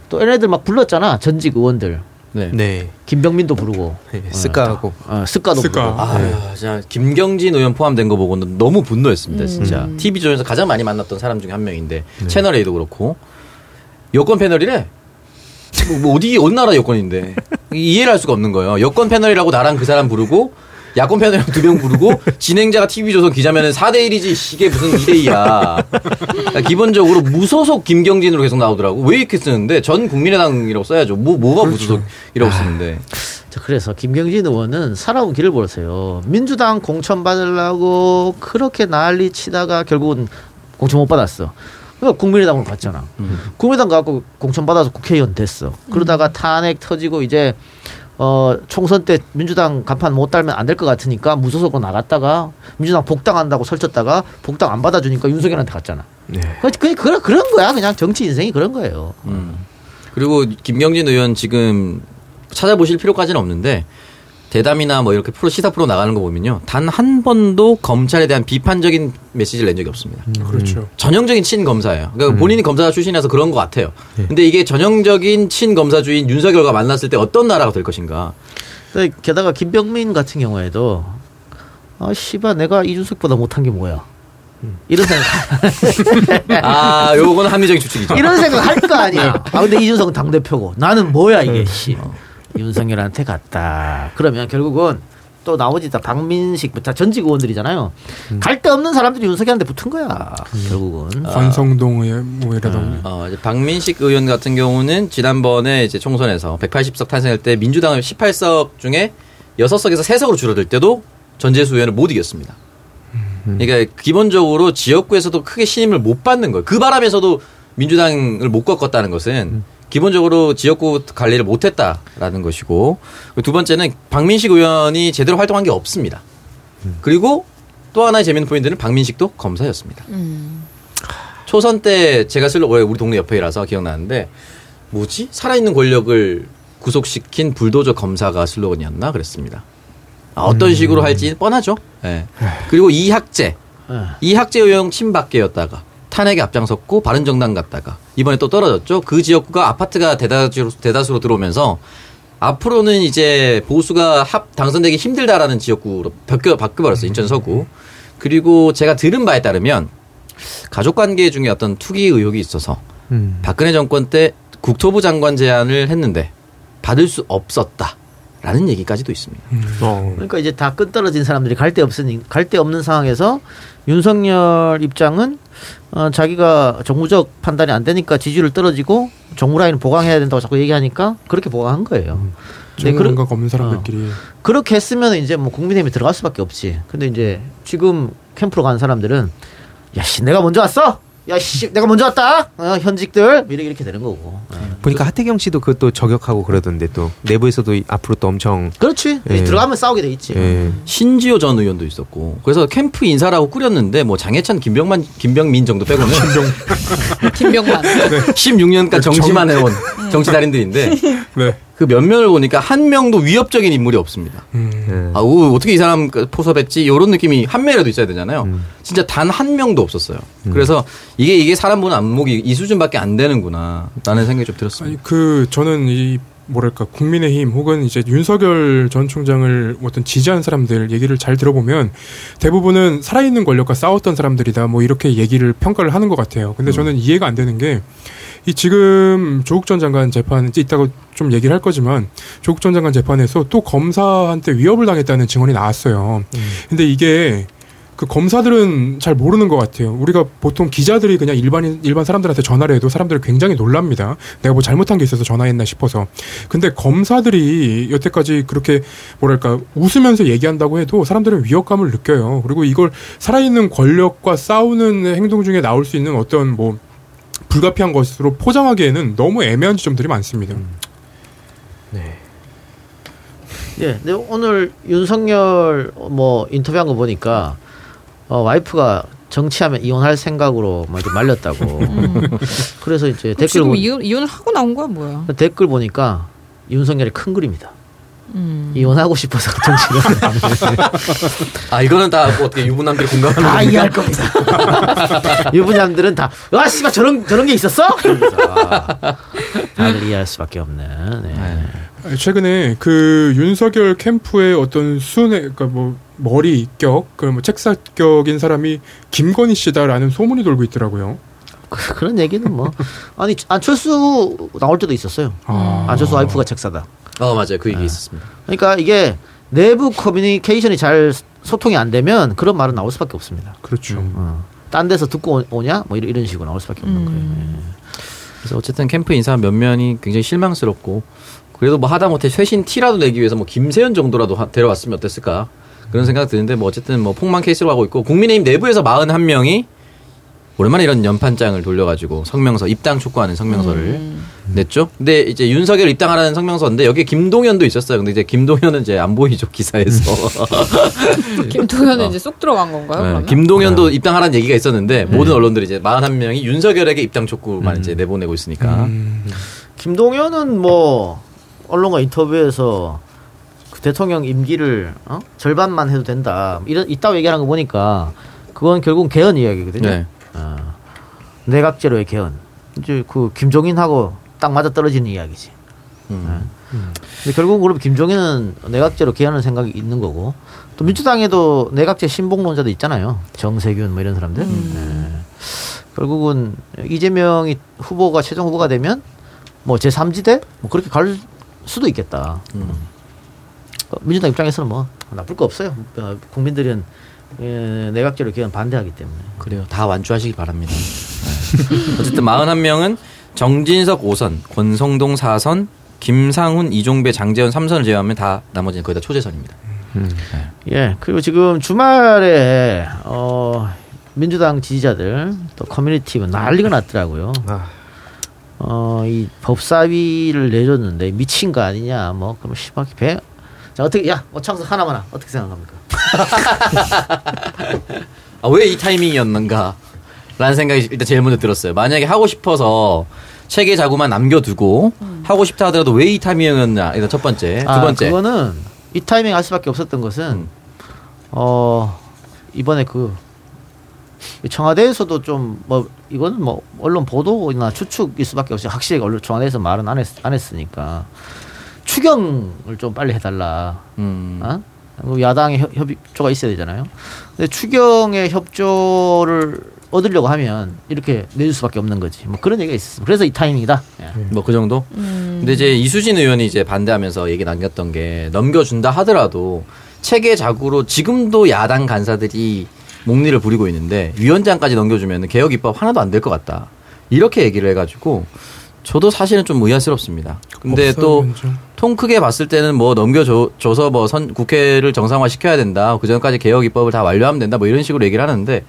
또 얘네들 막 불렀잖아 전직 의원들 네. 네. 김병민도 부르고 네, 쓱가하고. 어, 스카도 스카. 부르고 아, 진짜 김경진 의원 포함된 거 보고는 너무 분노했습니다, 진짜. 음. TV 조에서 가장 많이 만났던 사람 중에 한 명인데 채널 A도 그렇고 여권 패널이래. 뭐, 뭐 어디 어느 나라 여권인데 (laughs) 이해를 할 수가 없는 거예요. 여권 패널이라고 나랑 그 사람 부르고 야권 패널이라고 두명 부르고 진행자가 TV 조선 기자면은 4대 1이지 이게 무슨 2대 2야. 기본적으로 무소속 김경진으로 계속 나오더라고. 왜 이렇게 쓰는데 전 국민의당이라고 써야죠. 뭐 뭐가 무소속이라고 쓰는데. 자, 그래서 김경진 의원은 살아온 길을 보세요. 민주당 공천 받으려고 그렇게 난리 치다가 결국은 공천 못 받았어. 그러니까 국민의당으로 갔잖아. 국민의당 가고 공천 받아서 국회의원 됐어. 그러다가 탄핵 터지고 이제 어 총선 때 민주당 간판 못 달면 안 될 것 같으니까 무소속으로 나갔다가 민주당 복당한다고 설쳤다가 복당 안 받아주니까 윤석열한테 갔잖아. 네. 그 그냥 그런 그런 거야. 그냥 정치 인생이 그런 거예요. 음. 그리고 김경진 의원 지금 찾아보실 필요까지는 없는데 대담이나 뭐 이렇게 프로 시사 프로 나가는 거 보면요 단 한 번도 검찰에 대한 비판적인 메시지를 낸 적이 없습니다. 그렇죠. 전형적인 친 검사예요. 그러니까 본인이 검사 출신이라서 그런 것 같아요. 근데 이게 전형적인 친 검사주인 윤석열과 만났을 때 어떤 나라가 될 것인가? 게다가 김병민 같은 경우에도 아 씨발 내가 이준석보다 못한 게 뭐야 이런 생각 (laughs) 아, 요거는 합리적인 추측이죠. 이런 생각 할 거 아니야 아 근데 이준석은 당 대표고 나는 뭐야 이게 씨 윤석열한테 갔다. 그러면 결국은 또 나오지 다 박민식부터 전직 의원들이잖아요. 갈데 없는 사람들이 윤석열한테 붙은 거야 결국은. 관성동 의원 뭐 이러던가. 어, 이제 박민식 의원 같은 경우는 지난번에 이제 총선에서 180석 탄생할 때 민주당을 18석 중에 6석에서 3석으로 줄어들 때도 전재수 의원을 못 이겼습니다. 그러니까 기본적으로 지역구에서도 크게 신임을 못 받는 거예요. 그 바람에서도 민주당을 못 꺾었다는 것은 기본적으로 지역구 관리를 못했다라는 것이고 두 번째는 박민식 의원이 제대로 활동한 게 없습니다. 그리고 또 하나의 재밌는 포인트는 박민식도 검사였습니다. 음. 초선 때 제가 슬로 우리 동네 옆에라서 기억나는데 뭐지 살아있는 권력을 구속시킨 불도저 검사가 슬로건이었나 그랬습니다. 아, 어떤 식으로 할지 뻔하죠. 예. 그리고 이학재 예. 이학재 의원 친박계였다가 탄핵에 앞장섰고 바른정당 갔다가 이번에 또 떨어졌죠. 그 지역구가 아파트가 대다수로, 대다수로 들어오면서 앞으로는 이제 보수가 합 당선되기 힘들다라는 지역구로 바뀌어 바뀌어버렸어요. 인천 서구. 그리고 제가 들은 바에 따르면 가족관계 중에 어떤 투기 의혹이 있어서 음. 박근혜 정권 때 국토부 장관 제안을 했는데 받을 수 없었다 라는 얘기까지도 있습니다. 어. 그러니까 이제 다 끈 떨어진 사람들이 갈 데 없으니 갈 데 없는 상황에서 윤석열 입장은 어, 자기가 정무적 판단이 안 되니까 지지율 떨어지고 정무 라인을 보강해야 된다고 자꾸 얘기하니까 그렇게 보강한 거예요. 네, 좀 그러- 뭔가 없는 사람들끼리 그렇게 했으면 이제 뭐 국민의힘에 들어갈 수밖에 없지. 근데 이제 지금 캠프로 간 사람들은 야씨 내가 먼저 왔어. 야 씨 내가 먼저 왔다. 어, 현직들 이렇게 이렇게 되는 거고. 예. 보니까 하태경 씨도 그것도 저격하고 그러던데 또 내부에서도 이- 앞으로 또 엄청 그렇지. 예. 들어가면 싸우게 돼 있지. 예. 신지호 전 의원도 있었고 그래서 캠프 인사라고 꾸렸는데 뭐 장해찬 김병만 김병민 정도 빼고는 (laughs) 김병만. 16년간 정치만 해온 정치 달인들인데 네. 그 면면을 보니까 한 명도 위협적인 인물이 없습니다. 음. 아, 오, 어떻게 이 사람 그 포섭했지? 이런 느낌이 한 명이라도 있어야 되잖아요. 진짜 단 한 명도 없었어요. 그래서 이게 이게 사람 보는 안목이 이 수준밖에 안 되는구나. 라는 생각이 좀 들었습니다. 아니 그 저는 이 뭐랄까 국민의힘 혹은 이제 윤석열 전 총장을 어떤 지지하는 사람들 얘기를 잘 들어보면 대부분은 살아있는 권력과 싸웠던 사람들이다 뭐 이렇게 얘기를 평가를 하는 것 같아요. 근데 저는 이해가 안 되는 게 이 지금 조국 전 장관 재판 이따가 좀 얘기를 할 거지만 조국 전 장관 재판에서 또 검사한테 위협을 당했다는 증언이 나왔어요. 근데 이게 그 검사들은 잘 모르는 것 같아요. 우리가 보통 기자들이 그냥 일반인 일반 사람들한테 전화를 해도 사람들이 굉장히 놀랍니다. 내가 뭐 잘못한 게 있어서 전화했나 싶어서. 근데 검사들이 여태까지 그렇게 뭐랄까 웃으면서 얘기한다고 해도 사람들은 위협감을 느껴요. 그리고 이걸 살아있는 권력과 싸우는 행동 중에 나올 수 있는 어떤 뭐 불가피한 것으로 포장하기에는 너무 애매한 지점들이 많습니다. 예, 근데 오늘 윤석열 뭐 인터뷰한 거 보니까 어, 와이프가 정치하면 이혼할 생각으로 막 말렸다고. (laughs) 그래서 이제 댓글 지금 보, 이혼, 이혼을 하고 나온 거야 뭐야? 댓글 보니까 윤석열이 큰 그림이다. 음. 이혼하고 싶어서 정치를 (laughs) 아, 이거는 다 뭐 어떻게 유부남들이 공감하는 다 겁니까? 이해할 겁니다. (laughs) 유부남들은 다, 와, 씨발, 저런, 저런 게 있었어? 아, 다들 이해할 수밖에 없는. 네. 아니, 최근에 그 윤석열 캠프의 어떤 순회, 그러니까 뭐 머리 격, 그뭐 책사격인 사람이 김건희 씨다라는 소문이 돌고 있더라고요. 그- 그런 얘기는 뭐. 아니, 안철수 나올 때도 있었어요. 아. 안철수 와이프가 책사다. 어, 맞아요. 그 얘기 있었습니다. 그러니까 이게 내부 커뮤니케이션이 잘 소통이 안 되면 그런 말은 나올 수밖에 없습니다. 그렇죠. 어. 딴 데서 듣고 오- 오냐? 뭐 이런, 이런 식으로 나올 수밖에 없는 거예요. 그래서 어쨌든 캠프 인사 면면이 굉장히 실망스럽고 그래도 뭐 하다못해 최신 티라도 내기 위해서 뭐 김세현 정도라도 하- 데려왔으면 어땠을까 그런 생각 드는데 뭐 어쨌든 뭐 폭망 케이스로 가고 있고 국민의힘 내부에서 41명이 오랜만에 이런 연판장을 돌려가지고 성명서 입당 촉구하는 성명서를 냈죠. 근데 이제 윤석열 입당하라는 성명서인데 여기 에 김동연도 있었어요. 근데 이제 김동연은 이제 안 보이죠 기사에서. (laughs) 김동현은 이제 쏙 들어간 건가요? 네, 그러면? 김동연도 입당하라는 얘기가 있었는데 모든 언론들이 이제 41명이 윤석열에게 입당 촉구만 이제 내보내고 있으니까. 김동연은 뭐 언론과 인터뷰에서 그 대통령 임기를 어? 절반만 해도 된다. 이런 이따 얘기하는 거 보니까 그건 결국 개헌 이야기거든요. 네. 어. 내각제로의 개헌. 이제 그 김종인하고 딱 맞아 떨어지는 이야기지. 음. 근데 결국 그럼 김종인은 내각제로 개헌을 생각이 있는 거고 또 민주당에도 내각제 신봉론자도 있잖아요. 정세균 뭐 이런 사람들. 네. 결국은 이재명이 후보가 최종 후보가 되면 뭐 제3지대 뭐 그렇게 갈 수도 있겠다. 어, 민주당 입장에서는 뭐 나쁠 거 없어요. 어, 국민들은 예, 내각제로 개헌 반대하기 때문에. 그래요. 다 완주하시길 바랍니다. 네. 어쨌든 41명은 정진석 5선, 권성동 4선, 김상훈, 이종배, 장재현 3선을 제외하면 다 나머지는 거의 다 초재선입니다. 예, 그리고 지금 주말에 어 민주당 지지자들 또 커뮤니티 뭐 난리가 났더라고요. 아. 어, 이 법사위를 내줬는데 미친 거 아니냐, 뭐, 그럼 씨발, 배. 자, 어떻게, 야, 오창석 하나만, 하. 어떻게 생각합니까? (laughs) 아, 왜 이 타이밍이었는가? 라는 생각이 일단 제일 먼저 들었어요. 만약에 하고 싶어서 체계 자구만 남겨두고 하고 싶다 하더라도 왜 이 타이밍이었나? 일단 첫 번째. 두 아, 번째. 그거는 이 타이밍 할 수밖에 없었던 것은, 음. 어, 이번에 그, 청와대에서도 좀, 뭐, 이거는 뭐, 언론 보도나 추측일 수밖에 없어요. 확실히 언론, 청와대에서 말은 안, 했, 안 했으니까. 추경을 좀 빨리 해달라. 음. 어? 그리고 야당의 협, 협조가 있어야 되잖아요. 근데 추경의 협조를 얻으려고 하면 이렇게 내줄 수밖에 없는 거지. 뭐 그런 얘기가 있었습니다. 그래서 이 타이밍이다. 예. 뭐그 정도? 근데 이제 이수진 의원이 이제 반대하면서 얘기 남겼던 게 넘겨준다 하더라도 체계 자구로 지금도 야당 간사들이 목리를 부리고 있는데 위원장까지 넘겨주면 개혁 입법 하나도 안 될 것 같다. 이렇게 얘기를 해가지고 저도 사실은 좀 의아스럽습니다. 근데 또 통 크게 봤을 때는 뭐 넘겨줘서 뭐 선, 국회를 정상화 시켜야 된다. 그 전까지 개혁 입법을 다 완료하면 된다. 뭐 이런 식으로 얘기를 하는데,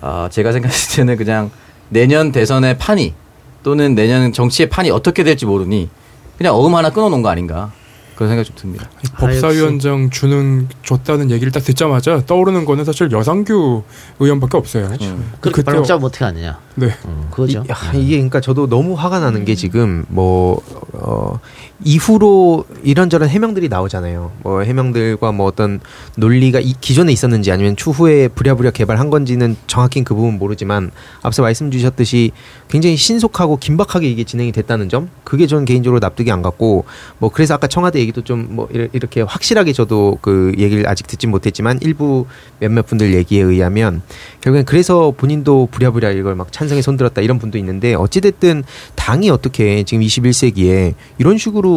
아, 제가 (laughs) 생각했을 때는 그냥 내년 대선의 판이 또는 내년 정치의 판이 어떻게 될지 모르니 그냥 어음 하나 끊어 놓은 거 아닌가. 그런 생각이 좀 듭니다. 법사위원장 주는 줬다는 얘기를 딱 듣자마자 떠오르는 거는 사실 여상규 의원밖에 없어요. 그렇게 그때- 발목잡으면 어떻게 하느냐. 네. 음, 그거죠. 이, 야, 이게 그러니까 저도 너무 화가 나는 게 지금 뭐 어, 이후로 이런저런 해명들이 나오잖아요. 뭐 해명들과 뭐 어떤 논리가 이, 기존에 있었는지 아니면 추후에 부랴부랴 개발한 건지는 정확히 그 부분 은 모르지만 앞서 말씀 주셨듯이 굉장히 신속하고 긴박하게 이게 진행이 됐다는 점 그게 저는 개인적으로 납득이 안 갔고 뭐 그래서 아까 청와대 얘기도 좀 뭐 이렇게 확실하게 저도 그 얘기를 아직 듣진 못했지만 일부 몇몇 분들 얘기에 의하면 결국엔 그래서 본인도 부랴부랴 이걸 막 찬성에 손들었다 이런 분도 있는데 어찌됐든 당이 어떻게 지금 21세기에 이런 식으로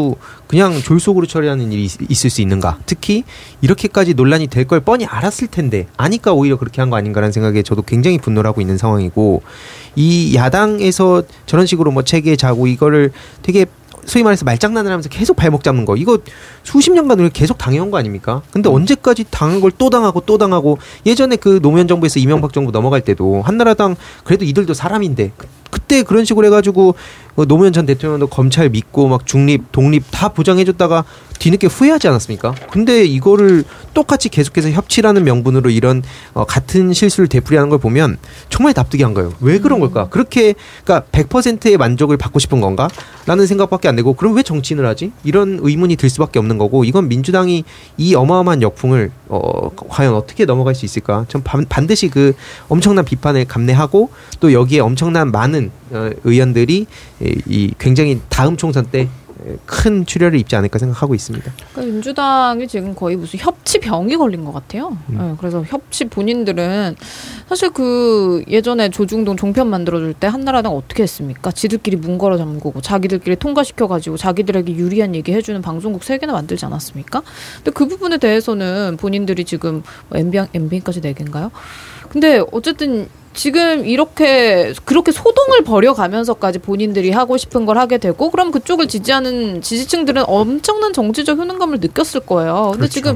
그냥 졸속으로 처리하는 일이 있- 있을 수 있는가? 특히 이렇게까지 논란이 될 걸 뻔히 알았을 텐데 아니까 오히려 그렇게 한 거 아닌가라는 생각에 저도 굉장히 분노를 하고 있는 상황이고 이 야당에서 저런 식으로 뭐 체계 자고 이거를 되게 소위 말해서 말장난을 하면서 계속 발목 잡는 거. 이거 수십 년간 우리가 계속 당해온 거 아닙니까? 근데 언제까지 당한 걸 또 당하고 또 당하고 예전에 그 노무현 정부에서 이명박 정부 넘어갈 때도 한나라당 그래도 이들도 사람인데 그- 그때 그런 식으로 해가지고 뭐 노무현 전 대통령도 검찰 믿고 막 중립 독립 다 보장해줬다가 뒤늦게 후회하지 않았습니까? 근데 이거를 똑같이 계속해서 협치라는 명분으로 이런 어, 같은 실수를 되풀이하는 걸 보면 정말 납득이 안 가요. 왜 그런 걸까? 그렇게 그러니까 100%의 만족을 받고 싶은 건가? 라는 생각밖에 안 되고 그럼 왜 정치인을 하지? 이런 의문이 들 수밖에 없는 거고 이건 민주당이 이 어마어마한 역풍을 어, 과연 어떻게 넘어갈 수 있을까? 전 반, 반드시 그 엄청난 비판을 감내하고 또 여기에 엄청난 많은 어, 의원들이 이, 이 굉장히 다음 총선 때 큰 출혈을 입지 않을까 생각하고 있습니다. 그러니까 민주당이 지금 거의 무슨 협치병이 걸린 것 같아요. 음. 네, 그래서 협치 본인들은 사실 그 예전에 조중동 종편 만들어줄 때 한나라당 어떻게 했습니까? 지들끼리 문 걸어 잠그고 자기들끼리 통과시켜가지고 자기들에게 유리한 얘기 해주는 방송국 세 개나 만들지 않았습니까? 근데 그 부분에 대해서는 본인들이 지금 MB까지 네 개인가요? 근데 어쨌든 지금 이렇게 그렇게 소동을 벌여가면서까지 본인들이 하고 싶은 걸 하게 되고 그럼 그쪽을 지지하는 지지층들은 엄청난 정치적 효능감을 느꼈을 거예요. 근데 지금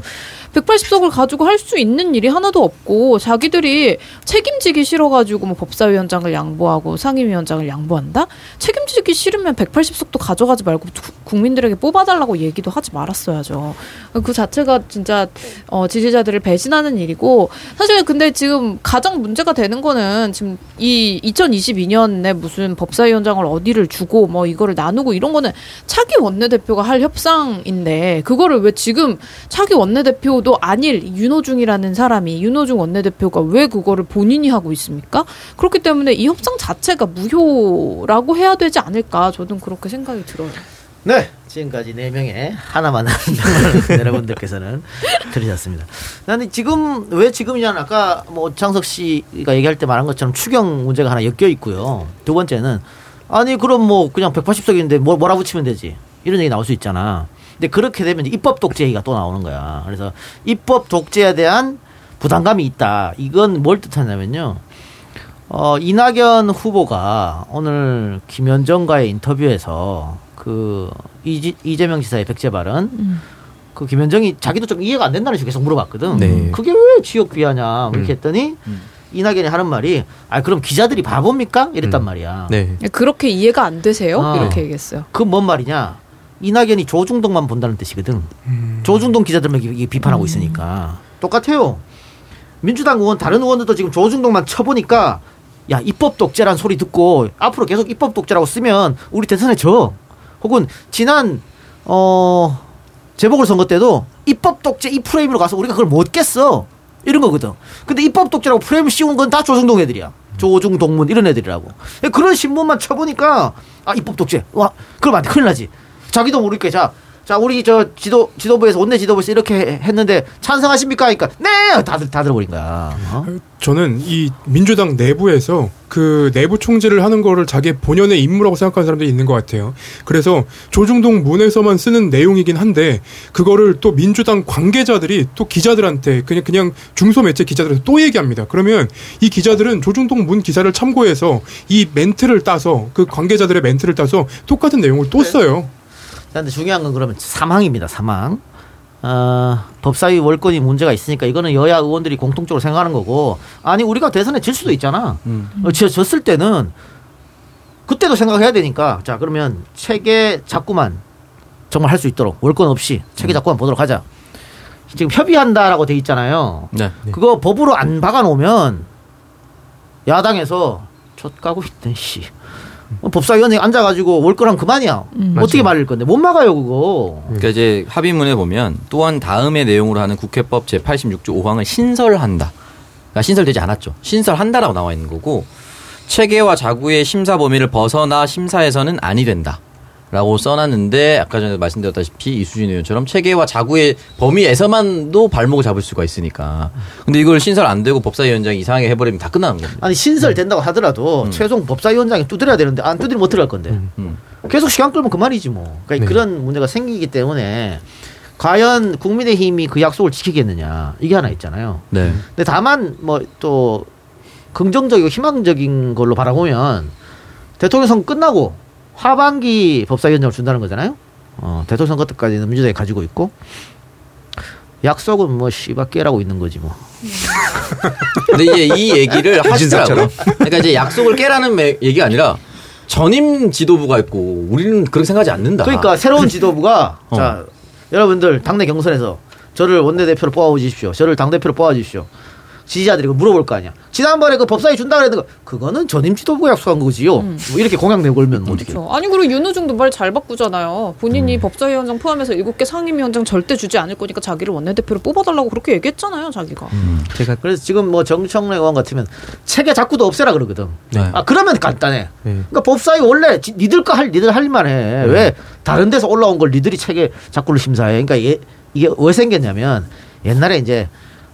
180석을 가지고 할 수 있는 일이 하나도 없고 자기들이 책임지기 싫어가지고 뭐 법사위원장을 양보하고 상임위원장을 양보한다? 책임지기 싫으면 180석도 가져가지 말고 구- 국민들에게 뽑아달라고 얘기도 하지 말았어야죠. 그 자체가 진짜 어, 지지자들을 배신하는 일이고 사실 근데 지금 가장 문제가 되는 거는 지금 이 2022년에 무슨 법사위원장을 어디를 주고 뭐 이거를 나누고 이런 거는 차기 원내대표가 할 협상인데 그거를 왜 지금 차기 원내대표도 아닐 윤호중이라는 사람이 윤호중 원내대표가 왜 그거를 본인이 하고 있습니까? 그렇기 때문에 이 협상 자체가 무효라고 해야 되지 않을까 저는 그렇게 생각이 들어요. 네. 지금까지 네 명의 하나만 (laughs) 여러분들께서는 들으셨습니다. 나는 지금 왜 지금이냐는 아까 뭐 장석 씨가 얘기할 때 말한 것처럼 추경 문제가 하나 엮여 있고요. 두 번째는 아니 그럼 뭐 그냥 180석인데 뭐 뭐라 붙이면 되지 이런 얘기 나올 수 있잖아. 근데 그렇게 되면 입법 독재 얘기가 또 나오는 거야. 그래서 입법 독재에 대한 부담감이 있다. 이건 뭘 뜻하냐면요. 어, 이낙연 후보가 오늘 김현정과의 인터뷰에서 그 이지, 이재명 지사의 백제 발언 그 김현정이 자기도 좀 이해가 안 된다는 식으로 계속 물어봤거든. 네. 그게 왜 지역 비하냐 이렇게 음. 했더니 이낙연이 하는 말이 아 그럼 기자들이 바보입니까? 이랬단 음. 말이야. 네. 그렇게 이해가 안 되세요? 아. 이렇게 얘기했어요. 그 뭔 말이냐? 이낙연이 조중동만 본다는 뜻이거든. 음. 조중동 기자들만 이게 비판하고 있으니까 똑같아요. 민주당 의원 다른 의원들도 지금 조중동만 쳐보니까 야 입법 독재란 소리 듣고 앞으로 계속 입법 독재라고 쓰면 우리 대선에 져. 혹은 지난 어 재보궐 선거 때도 입법 독재 이 프레임으로 가서 우리가 그걸 못 깼어. 이런 거거든. 근데 입법 독재라고 프레임 씌운 건다 조중동 애들이야. 조중 동문 이런 애들이라고. 그런 신문만 쳐보니까 아 입법 독재. 와 그럼 안 돼. 큰일 나지. 자기도 모르게 자. 자, 우리 저 지도 지도부에서 원내 지도부에서 이렇게 해- 했는데 찬성하십니까? 하니까 네, 다들 다 들어버린 거야. 어? 저는 이 민주당 내부에서 그 내부 총재를 하는 거를 자기 본연의 임무라고 생각하는 사람들이 있는 것 같아요. 그래서 조중동 문에서만 쓰는 내용이긴 한데 그거를 또 민주당 관계자들이 또 기자들한테 그냥 그냥 중소 매체 기자들한테 또 얘기합니다. 그러면 이 기자들은 조중동 문 기사를 참고해서 이 멘트를 따서 그 관계자들의 멘트를 따서 똑같은 내용을 또 써요. 자, 근데 중요한 건 그러면 사망입니다. 사망. 어, 법사위 월권이 문제가 있으니까 이거는 여야 의원들이 공통적으로 생각하는 거고 아니 우리가 대선에 질 수도 있잖아. 어, 지- 졌을 때는 그때도 생각해야 되니까 자 그러면 체계 자꾸만 정말 할 수 있도록 월권 없이 체계 작구만 보도록 하자. 지금 협의한다라고 돼 있잖아요. 네. 그거 법으로 안 박아놓으면 야당에서 젖가고 있던 씨. 법사위원회 앉아가지고 월권하면 그만이야. 어떻게 말릴 건데 못 막아요 그거. 그러니까 이제 합의문에 보면 또한 다음의 내용으로 하는 국회법 제 86조 5항을 신설한다. 그러니까 신설되지 않았죠. 신설한다라고 나와 있는 거고 체계와 자구의 심사 범위를 벗어나 심사에서는 아니 된다. 라고 써놨는데 아까 전에 말씀드렸다시피 이수진 의원처럼 체계와 자구의 범위에서만도 발목을 잡을 수가 있으니까 근데 이걸 신설 안 되고 법사위원장이 이상하게 해버리면 다 끝나는 겁니다. 아니 신설 된다고 하더라도 최종 법사위원장이 두드려야 되는데 안 두드리면 어떡할 건데. 음. 계속 시간 끌면 그만이지 뭐. 그러니까 네. 그런 문제가 생기기 때문에 과연 국민의힘이 그 약속을 지키겠느냐 이게 하나 있잖아요. 네. 근데 다만 뭐 또 긍정적이고 희망적인 걸로 바라보면 대통령 선거 끝나고 하반기 법사위원장을 준다는 거잖아요. 어, 대통령 선거 때까지는 민주당이 가지고 있고 약속은 뭐 씨바 깨라고 있는 거지 뭐. 근데 이제 이 얘기를 하시더라고요. 그러니까 이제 약속을 깨라는 매- 얘기가 아니라 전임 지도부가 있고 우리는 그렇게 생각하지 않는다. 그러니까 새로운 (laughs) 지도부가 어. 자 여러분들 당내 경선에서 저를 원내대표로 뽑아 주십시오. 저를 당대표로 뽑아 주십시오. 지지자들이 그 물어볼 거 아니야. 지난번에 그 법사위 준다 그랬는데 그거는 전임 지도부가 약속한 거지요. 뭐 이렇게 공약 내고 걸면 뭐 어떻게? 그렇죠. 아니 그리고 윤호중도 말 잘 바꾸잖아요. 본인이 음. 법사위원장 포함해서 일곱 개 상임위원장 절대 주지 않을 거니까 자기를 원내대표로 뽑아달라고 그렇게 얘기했잖아요, 자기가. 음. 제가 그래서 지금 뭐 정청래 의원 같으면 체계 자꾸도 없애라 그러거든. 네. 아 그러면 간단해. 네. 그러니까 법사위 원래 지- 니들 거 할 니들 할 만해. 왜 다른 데서 올라온 걸 니들이 체계 자꾸를 심사해. 그러니까 얘- 이게 왜 생겼냐면 옛날에 이제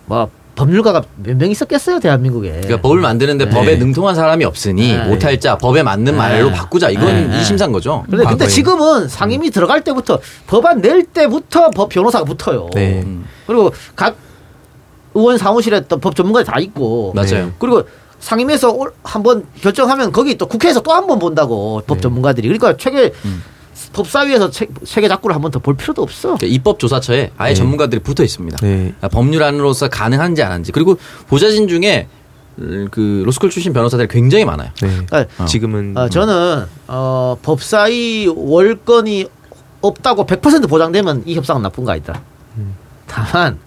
뭐 법률가가 몇 명 있었겠어요 대한민국에. 그러니까 법을 만드는데 네. 법에 능통한 사람이 없으니 네. 오탈자 법에 맞는 네. 말로 바꾸자. 이건 네. 이 심사인 거죠. 근데, 근데. 지금은 상임위 들어갈 때부터 법안 낼 때부터 법 변호사가 붙어요. 네. 음. 그리고 각 의원 사무실에 또 법 전문가 다 있고. 맞아요. 그리고 상임위에서 올- 한번 결정하면 거기 또 국회에서 또 한 번 본다고 법 네. 전문가들이. 그러니까 최계 음. 법사위에서 체, 체계 작구를 한 번 더 볼 필요도 없어. 그러니까 입법조사처에 아예 네. 전문가들이 붙어 있습니다. 네. 그러니까 법률안으로서 가능한지 안 한지 그리고 보좌진 중에 음, 그 로스쿨 출신 변호사들이 굉장히 많아요. 네. 그러니까 지금은 어, 저는 어, 법사위 월권이 없다고 100% 보장되면 이 협상은 나쁜 거 아니다. 다만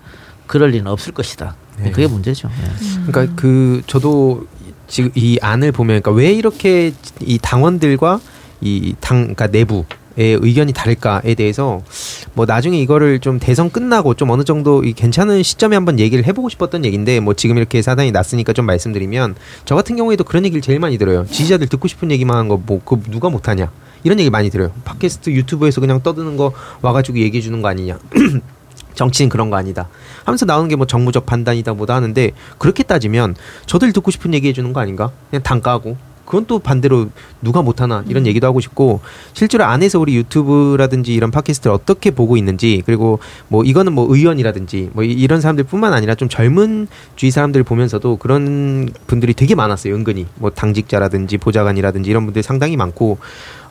그럴 리는 없을 것이다. 네. 그게 문제죠. 예. 그러니까 그 저도 지금 이 안을 보면 그러니까 왜 이렇게 이 당원들과 이 당 그러니까 내부 의 의견이 다를까에 대해서 뭐 나중에 이거를 좀 대선 끝나고 좀 어느 정도 이 괜찮은 시점에 한번 얘기를 해보고 싶었던 얘기인데 뭐 지금 이렇게 사단이 났으니까 좀 말씀드리면 저 같은 경우에도 그런 얘기를 제일 많이 들어요. 지지자들 듣고 싶은 얘기만 한 거 뭐 그 누가 못하냐? 이런 얘기 많이 들어요. 팟캐스트 유튜브에서 그냥 떠드는 거 와가지고 얘기해 주는 거 아니냐? (clears throat) 정치는 그런 거 아니다. 하면서 나오는 게 뭐 정무적 판단이다 뭐다 하는데 그렇게 따지면 저들 듣고 싶은 얘기 해주는 거 아닌가? 그냥 단가하고 그건 또 반대로 누가 못하나 이런 얘기도 하고 싶고 실제로 안에서 우리 유튜브라든지 이런 팟캐스트를 어떻게 보고 있는지 그리고 뭐 이거는 뭐 의원이라든지 뭐 이- 이런 사람들뿐만 아니라 좀 젊은 주위 사람들 보면서도 그런 분들이 되게 많았어요 은근히. 뭐 당직자라든지 보좌관이라든지 이런 분들 상당히 많고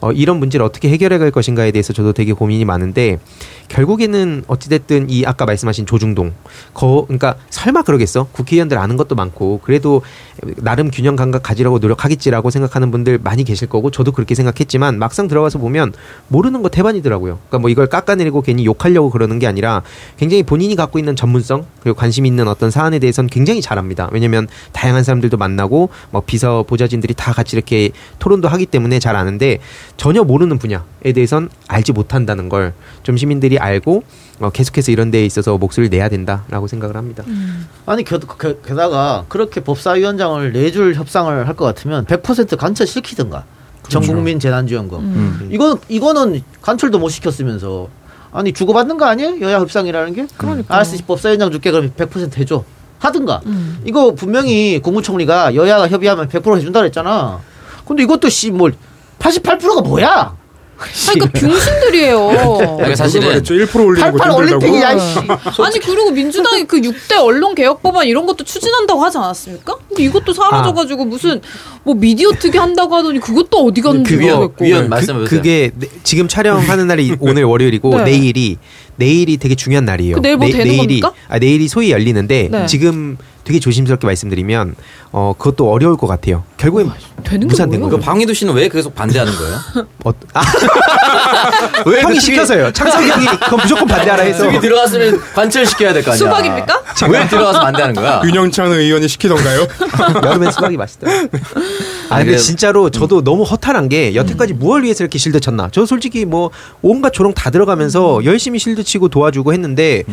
어, 이런 문제를 어떻게 해결해 갈 것인가에 대해서 저도 되게 고민이 많은데 결국에는 어찌됐든 이 아까 말씀하신 조중동 거 그러니까 설마 그러겠어? 국회의원들 아는 것도 많고 그래도 나름 균형 감각 가지려고 노력하겠지라고 생각하는 분들 많이 계실 거고 저도 그렇게 생각했지만 막상 들어가서 보면 모르는 거 대반이더라고요. 그러니까 뭐 이걸 깎아내리고 괜히 욕하려고 그러는 게 아니라 굉장히 본인이 갖고 있는 전문성 그리고 관심 있는 어떤 사안에 대해서는 굉장히 잘합니다. 왜냐면 다양한 사람들도 만나고 뭐 비서 보좌진들이 다 같이 이렇게 토론도 하기 때문에 잘 아는데 전혀 모르는 분야에 대해선 알지 못한다는 걸 좀 시민들이 알고 어, 계속해서 이런 데에 있어서 목소리를 내야 된다라고 생각을 합니다. 아니 게, 게, 게다가 그렇게 법사위원장을 내줄 협상을 할 것 같으면 100% 간철 시키든가. 전국민 재난지원금. 음. 이거 이거는 간철도 못 시켰으면서. 아니 주고받는 거 아니에요? 여야 협상이라는 게? 그러니까. 알았어 법사위원장 줄게. 그러면 100% 해줘. 하든가. 이거 분명히 국무총리가 여야가 협의하면 100% 해준다 그랬잖아. 근데 이것도 씨뭘 88%가 뭐야 그러니까 병신들이에요. (laughs) 그러니까 사실은 그랬죠. 1% 올리는 거88 힘들다고. 올림픽이 야 (laughs) 씨. 아니 그리고 민주당이 그 6대 언론 개혁 법안 이런 것도 추진한다고 하지 않았습니까? 근데 이것도 사라져 가지고 무슨 뭐 미디어 특위 한다고 하더니 그것도 어디 갔는지 그 모르겠고. 위원 그, 말씀해 보세요. 그게 네- 지금 촬영하는 날이 (laughs) 오늘 월요일이고 네. 내일이 내일이 되게 중요한 날이에요. 그 내일 뭐 되는 내일이 겁니까? 아 내일이 소위 열리는데 네. 지금 되게 조심스럽게 말씀드리면 어 그것도 어려울 것 같아요. 결국엔 되는 게 무산된? 그 거예요. 방희도 씨는 왜 계속 반대하는 거예요? (laughs) 어, 아, (laughs) 왜 형이 그 시켜서요. 창석이 형이 그건 무조건 반대하라 해서. 수비 들어갔으면 관철 시켜야 될 거 아니야. 수박입니까? 왜 들어가서 반대하는 거야? (laughs) 윤영찬 의원이 시키던가요? 여름엔 수박이 맛있다. 아 근데. 진짜로 저도 너무 허탈한 게 여태까지 무얼 위해서 이렇게 실드 쳤나? 저 솔직히 뭐 온갖 조롱 다 들어가면서 열심히 실드 치고 도와주고 했는데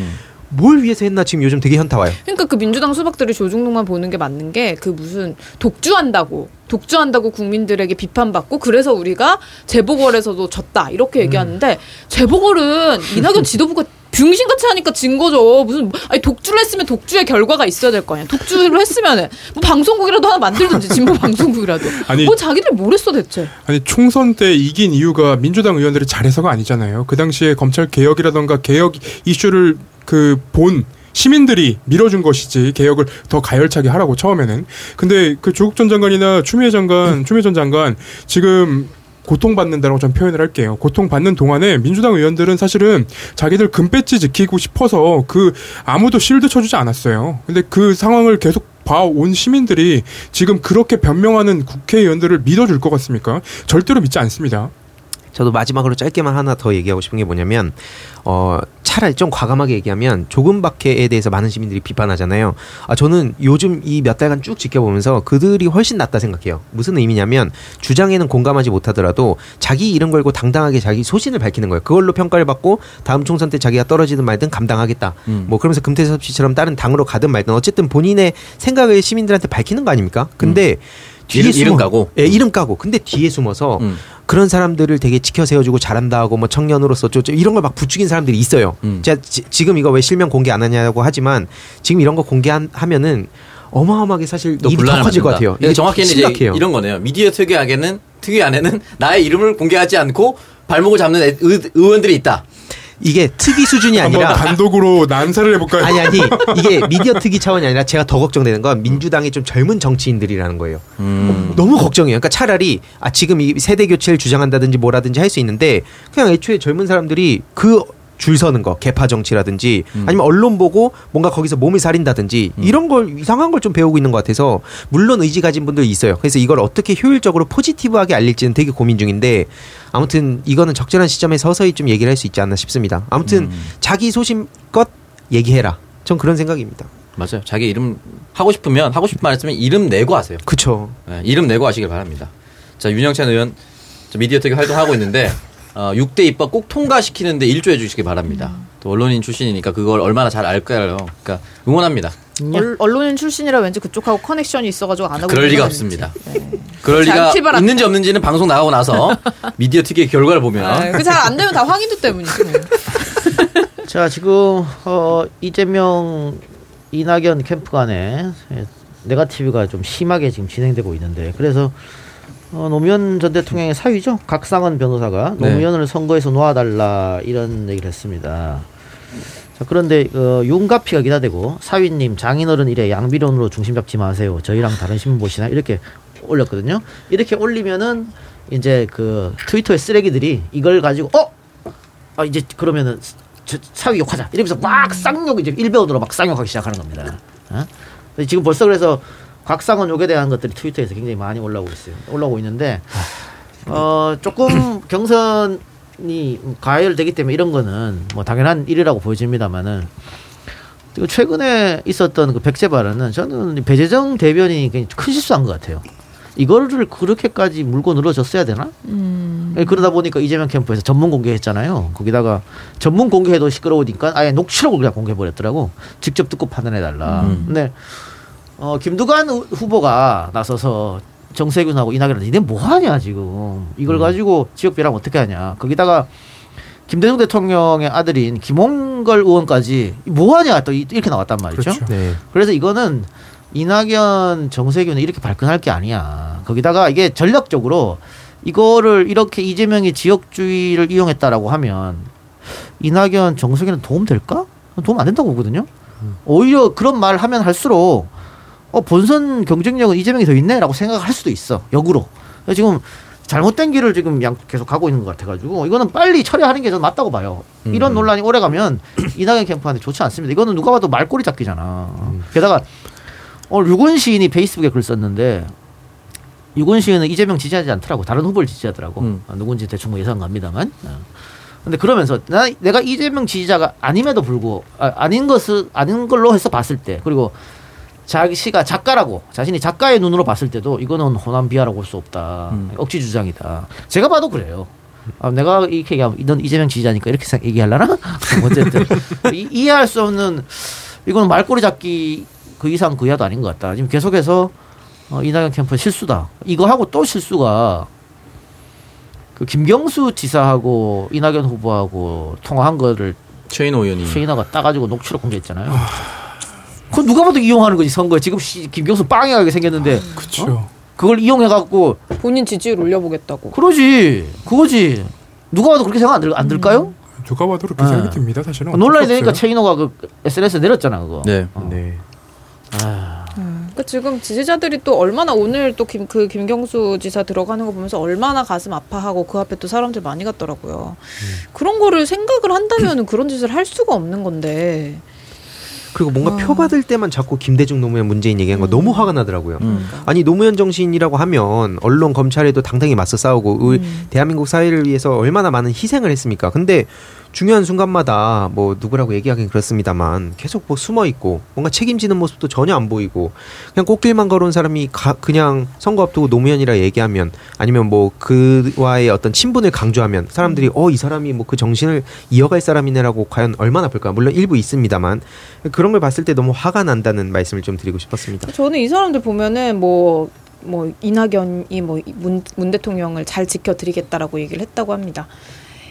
뭘 위해서 했나 지금 요즘 되게 현타 와요. 그러니까 그 민주당 수박들이 조중동만 보는 게 맞는 게 그 무슨 독주한다고 독주한다고 국민들에게 비판받고 그래서 우리가 재보궐에서도 졌다 이렇게 얘기하는데 재보궐은 이낙연 (laughs) 지도부가 병신같이 하니까 진 거죠. 무슨 아니 독주를 했으면 독주의 결과가 있어야 될 거 아니야. 독주를 했으면은 뭐 방송국이라도 하나 만들든지 진보 (laughs) 방송국이라도. 아니- 뭐 자기들 뭘 했어 대체. 아니 총선 때 이긴 이유가 민주당 의원들이 잘해서가 아니잖아요. 그 당시에 검찰 개혁이라던가 개혁 이슈를 그 본 시민들이 밀어준 것이지 개혁을 더 가열차게 하라고 처음에는. 근데 그 조국 전 장관이나 추미애 장관, 추미애 전 장관 지금 고통받는다라고 전 표현을 할게요. 고통받는 동안에 민주당 의원들은 사실은 자기들 금배지 지키고 싶어서 그 아무도 실드 쳐주지 않았어요. 근데 그 상황을 계속 봐온 시민들이 지금 그렇게 변명하는 국회의원들을 믿어줄 것 같습니까? 절대로 믿지 않습니다. 저도 마지막으로 짧게만 하나 더 얘기하고 싶은 게 뭐냐면 어 차라리 좀 과감하게 얘기하면 조금 박해에 대해서 많은 시민들이 비판하잖아요. 아 저는 요즘 이 몇 달간 쭉 지켜보면서 그들이 훨씬 낫다 생각해요. 무슨 의미냐면 주장에는 공감하지 못하더라도 자기 이름 걸고 당당하게 자기 소신을 밝히는 거예요. 그걸로 평가를 받고 다음 총선 때 자기가 떨어지든 말든 감당하겠다. 음. 뭐 그러면서 금태섭 씨처럼 다른 당으로 가든 말든 어쨌든 본인의 생각을 시민들한테 밝히는 거 아닙니까? 근데 뒤에 이름- 숨어 이름 까고? 예, 이름 까고 근데 뒤에 숨어서 음. 그런 사람들을 되게 지켜 세워주고 잘한다 하고 뭐 청년으로서 저, 저 이런 걸 막 부추긴 사람들이 있어요. 음. 제가 지, 금 이거 왜 실명 공개 안 하냐고 하지만 지금 이런 거 공개하면은 어마어마하게 사실 또 일이 더 커질 것. 같아요. 그러니까 정확히는 이제 심각해요. 이런 거네요. 미디어 특유하게는 특유 안에는 나의 이름을 공개하지 않고 발목을 잡는 애- 의, 의원들이 있다. 이게 특이 수준이 아니라 단독으로 난사를 해볼까요? 아니 아니 (laughs) 이게 미디어 특이 차원이 아니라 제가 더 걱정되는 건 민주당의 좀 젊은 정치인들이라는 거예요. 음. 너무 걱정이에요. 그러니까 차라리 아 지금 이 세대 교체를 주장한다든지 뭐라든지 할 수 있는데 그냥 애초에 젊은 사람들이 그 줄 서는 거 개파 정치라든지 아니면 언론 보고 뭔가 거기서 몸을 사린다든지 이런 걸 이상한 걸 좀 배우고 있는 것 같아서 물론 의지 가진 분들 있어요. 그래서 이걸 어떻게 효율적으로 포지티브하게 알릴지는 되게 고민 중인데 아무튼 이거는 적절한 시점에 서서히 좀 얘기를 할 수 있지 않나 싶습니다. 아무튼 자기 소신껏 얘기해라. 전 그런 생각입니다. 맞아요. 자기 이름 하고 싶으면 하고 싶은 말 했으면 이름 내고 하세요. 그쵸. 네, 이름 내고 하시길 바랍니다. 자, 윤영찬 의원 저 미디어 특유 활동하고 있는데 어, 6대 입법 꼭 통과시키는데 일조해 주시기 바랍니다. 또 언론인 출신이니까 그걸 얼마나 잘 알까요. 그러니까 응원합니다. 얼, 언론인 출신이라 왠지 그쪽하고 커넥션이 있어가지고 안 하고 그럴 있는 리가 건 없습니다. 아닌지. 그럴 잘 리가. 있는지 없는지는 방송 나가고 나서 (laughs) 미디어 특유의 결과를 보면 그 잘 안 되면 다 황인도 때문이지. 뭐. (laughs) 자 지금 어, 이재명 이낙연 캠프 간에 예, 네가티브가 좀 심하게 지금 진행되고 있는데 그래서 어, 노무현 전 대통령의 사위죠 각상원 변호사가 네. 노무현을 선거에서 놓아달라 이런 얘기를 했습니다. 자 그런데 어, 윤가피가 기다되고 사위님 장인어른 이래 양비론으로 중심 잡지 마세요. 저희랑 다른 신문 보시나 이렇게 올렸거든요. 이렇게 올리면은 이제 그 트위터의 쓰레기들이 이걸 가지고 어 아 이제 그러면은 저, 사위 욕하자 이러면서 막 쌍욕 이제 일배우들로 막 쌍욕하기 시작하는 겁니다. 어? 지금 벌써 그래서 곽상원 욕에 대한 것들이 트위터에서 굉장히 많이 올라오고 있어요. 올라오고 있는데 어 조금 경선이 가열되기 때문에 이런 거는 뭐 당연한 일이라고 보여집니다만은 그리고 최근에 있었던 그 백제 발언은 저는 배재정 대변인이 굉장히 큰 실수한 것 같아요. 이거를 그렇게까지 물고 늘어졌어야 되나? 예, 그러다 보니까 이재명 캠프에서 전문 공개했잖아요. 거기다가 전문 공개해도 시끄러우니까 아예 녹취록을 그냥 공개해버렸더라고. 직접 듣고 판단해달라. 음. 근데 어, 김두관 후- 후보가 나서서 정세균하고 이낙연한테 니네 뭐하냐 지금 이걸 가지고 지역비랑 어떻게 하냐. 거기다가 김대중 대통령의 아들인 김홍걸 의원까지 뭐하냐 또 이- 이렇게 나왔단 말이죠. 그렇죠. 네. 그래서 이거는 이낙연 정세균은 이렇게 발끈할 게 아니야. 거기다가 이게 전략적으로 이거를 이렇게 이재명이 지역주의를 이용했다라고 하면 이낙연 정세균은 도움 될까? 도움 안 된다고 보거든요. 오히려 그런 말 하면 할수록 어 본선 경쟁력은 이재명이 더 있네라고 생각할 수도 있어. 역으로. 지금 잘못된 길을 지금 양 계속 가고 있는 것 같아가지고 이거는 빨리 처리하는 게 저는 맞다고 봐요. 이런 논란이 오래 가면 (clears throat) 이낙연 캠프한테 좋지 않습니다. 이거는 누가 봐도 말꼬리 잡기잖아. 게다가 오늘 유군 시인이 페이스북에 글 썼는데 유군 시인은 이재명 지지하지 않더라고. 다른 후보를 지지하더라고. 음. 어, 누군지 대충 뭐 예상 갑니다만. 어. 근데 그러면서 나, 내가 이재명 지지자가 아님에도 불구하고 아, 아닌 것을 아닌 걸로 해서 봤을 때 그리고 자기 씨가 작가라고 자신이 작가의 눈으로 봤을 때도 이거는 호남 비하라고 볼 수 없다. 음. 억지 주장이다. 제가 봐도 그래요. 아, 내가 이렇게 얘기하면 넌 이재명 지지자니까 이렇게 얘기하려나? (laughs) 어쨌든 (laughs) 이, 이해할 수 없는 이거는 말꼬리 잡기 그 이상 그 이하도 아닌 것 같다. 지금 계속해서 어, 이낙연 캠프 실수다. 이거 하고 또 실수가 그 김경수 지사하고 이낙연 후보하고 통화한 거를 최인호 의원이 최인아가 따가지고 녹취록 공개했잖아요. 그거 누가 봐도 이용하는 거지 선거에 지금 씨, 김경수 빵이하게 생겼는데 그렇죠. 그걸 이용해 갖고 본인 지지율 올려보겠다고. 그러지 그거지 누가 봐도 그렇게 생각 안, 들, 안 들까요? 누가 봐도 그렇게 네. 생각이 듭니다. 사실은 논란이 어쩔 수 되니까. 최인호가 그 SNS에 내렸잖아 그거. 네. 어. 네. 아, 그러니까 지금 지지자들이 또 얼마나 오늘 또 김 그 김경수 지사 들어가는 거 보면서 얼마나 가슴 아파하고 그 앞에 또 사람들 많이 갔더라고요. 그런 거를 생각을 한다면은 그런 짓을 할 수가 없는 건데. 그리고 뭔가 아. 표받을 때만 자꾸 김대중 노무현 문재인 얘기한 거 너무 화가 나더라고요. 음. 아니 노무현 정신이라고 하면 언론 검찰에도 당당히 맞서 싸우고 의- 대한민국 사회를 위해서 얼마나 많은 희생을 했습니까? 근데 중요한 순간마다 뭐 누구라고 얘기하긴 그렇습니다만 계속 뭐 숨어 있고 뭔가 책임지는 모습도 전혀 안 보이고 그냥 꽃길만 걸어온 사람이 가, 그냥 선거 앞두고 노무현이라 얘기하면 아니면 뭐 그와의 어떤 친분을 강조하면 사람들이 어 이 사람이 뭐 그 정신을 이어갈 사람이네라고 과연 얼마나 볼까 물론 일부 있습니다만 그런 걸 봤을 때 너무 화가 난다는 말씀을 좀 드리고 싶었습니다. 저는 이 사람들 보면은 뭐, 뭐, 이낙연이 뭐, 문, 문 대통령을 잘 지켜드리겠다라고 얘기를 했다고 합니다.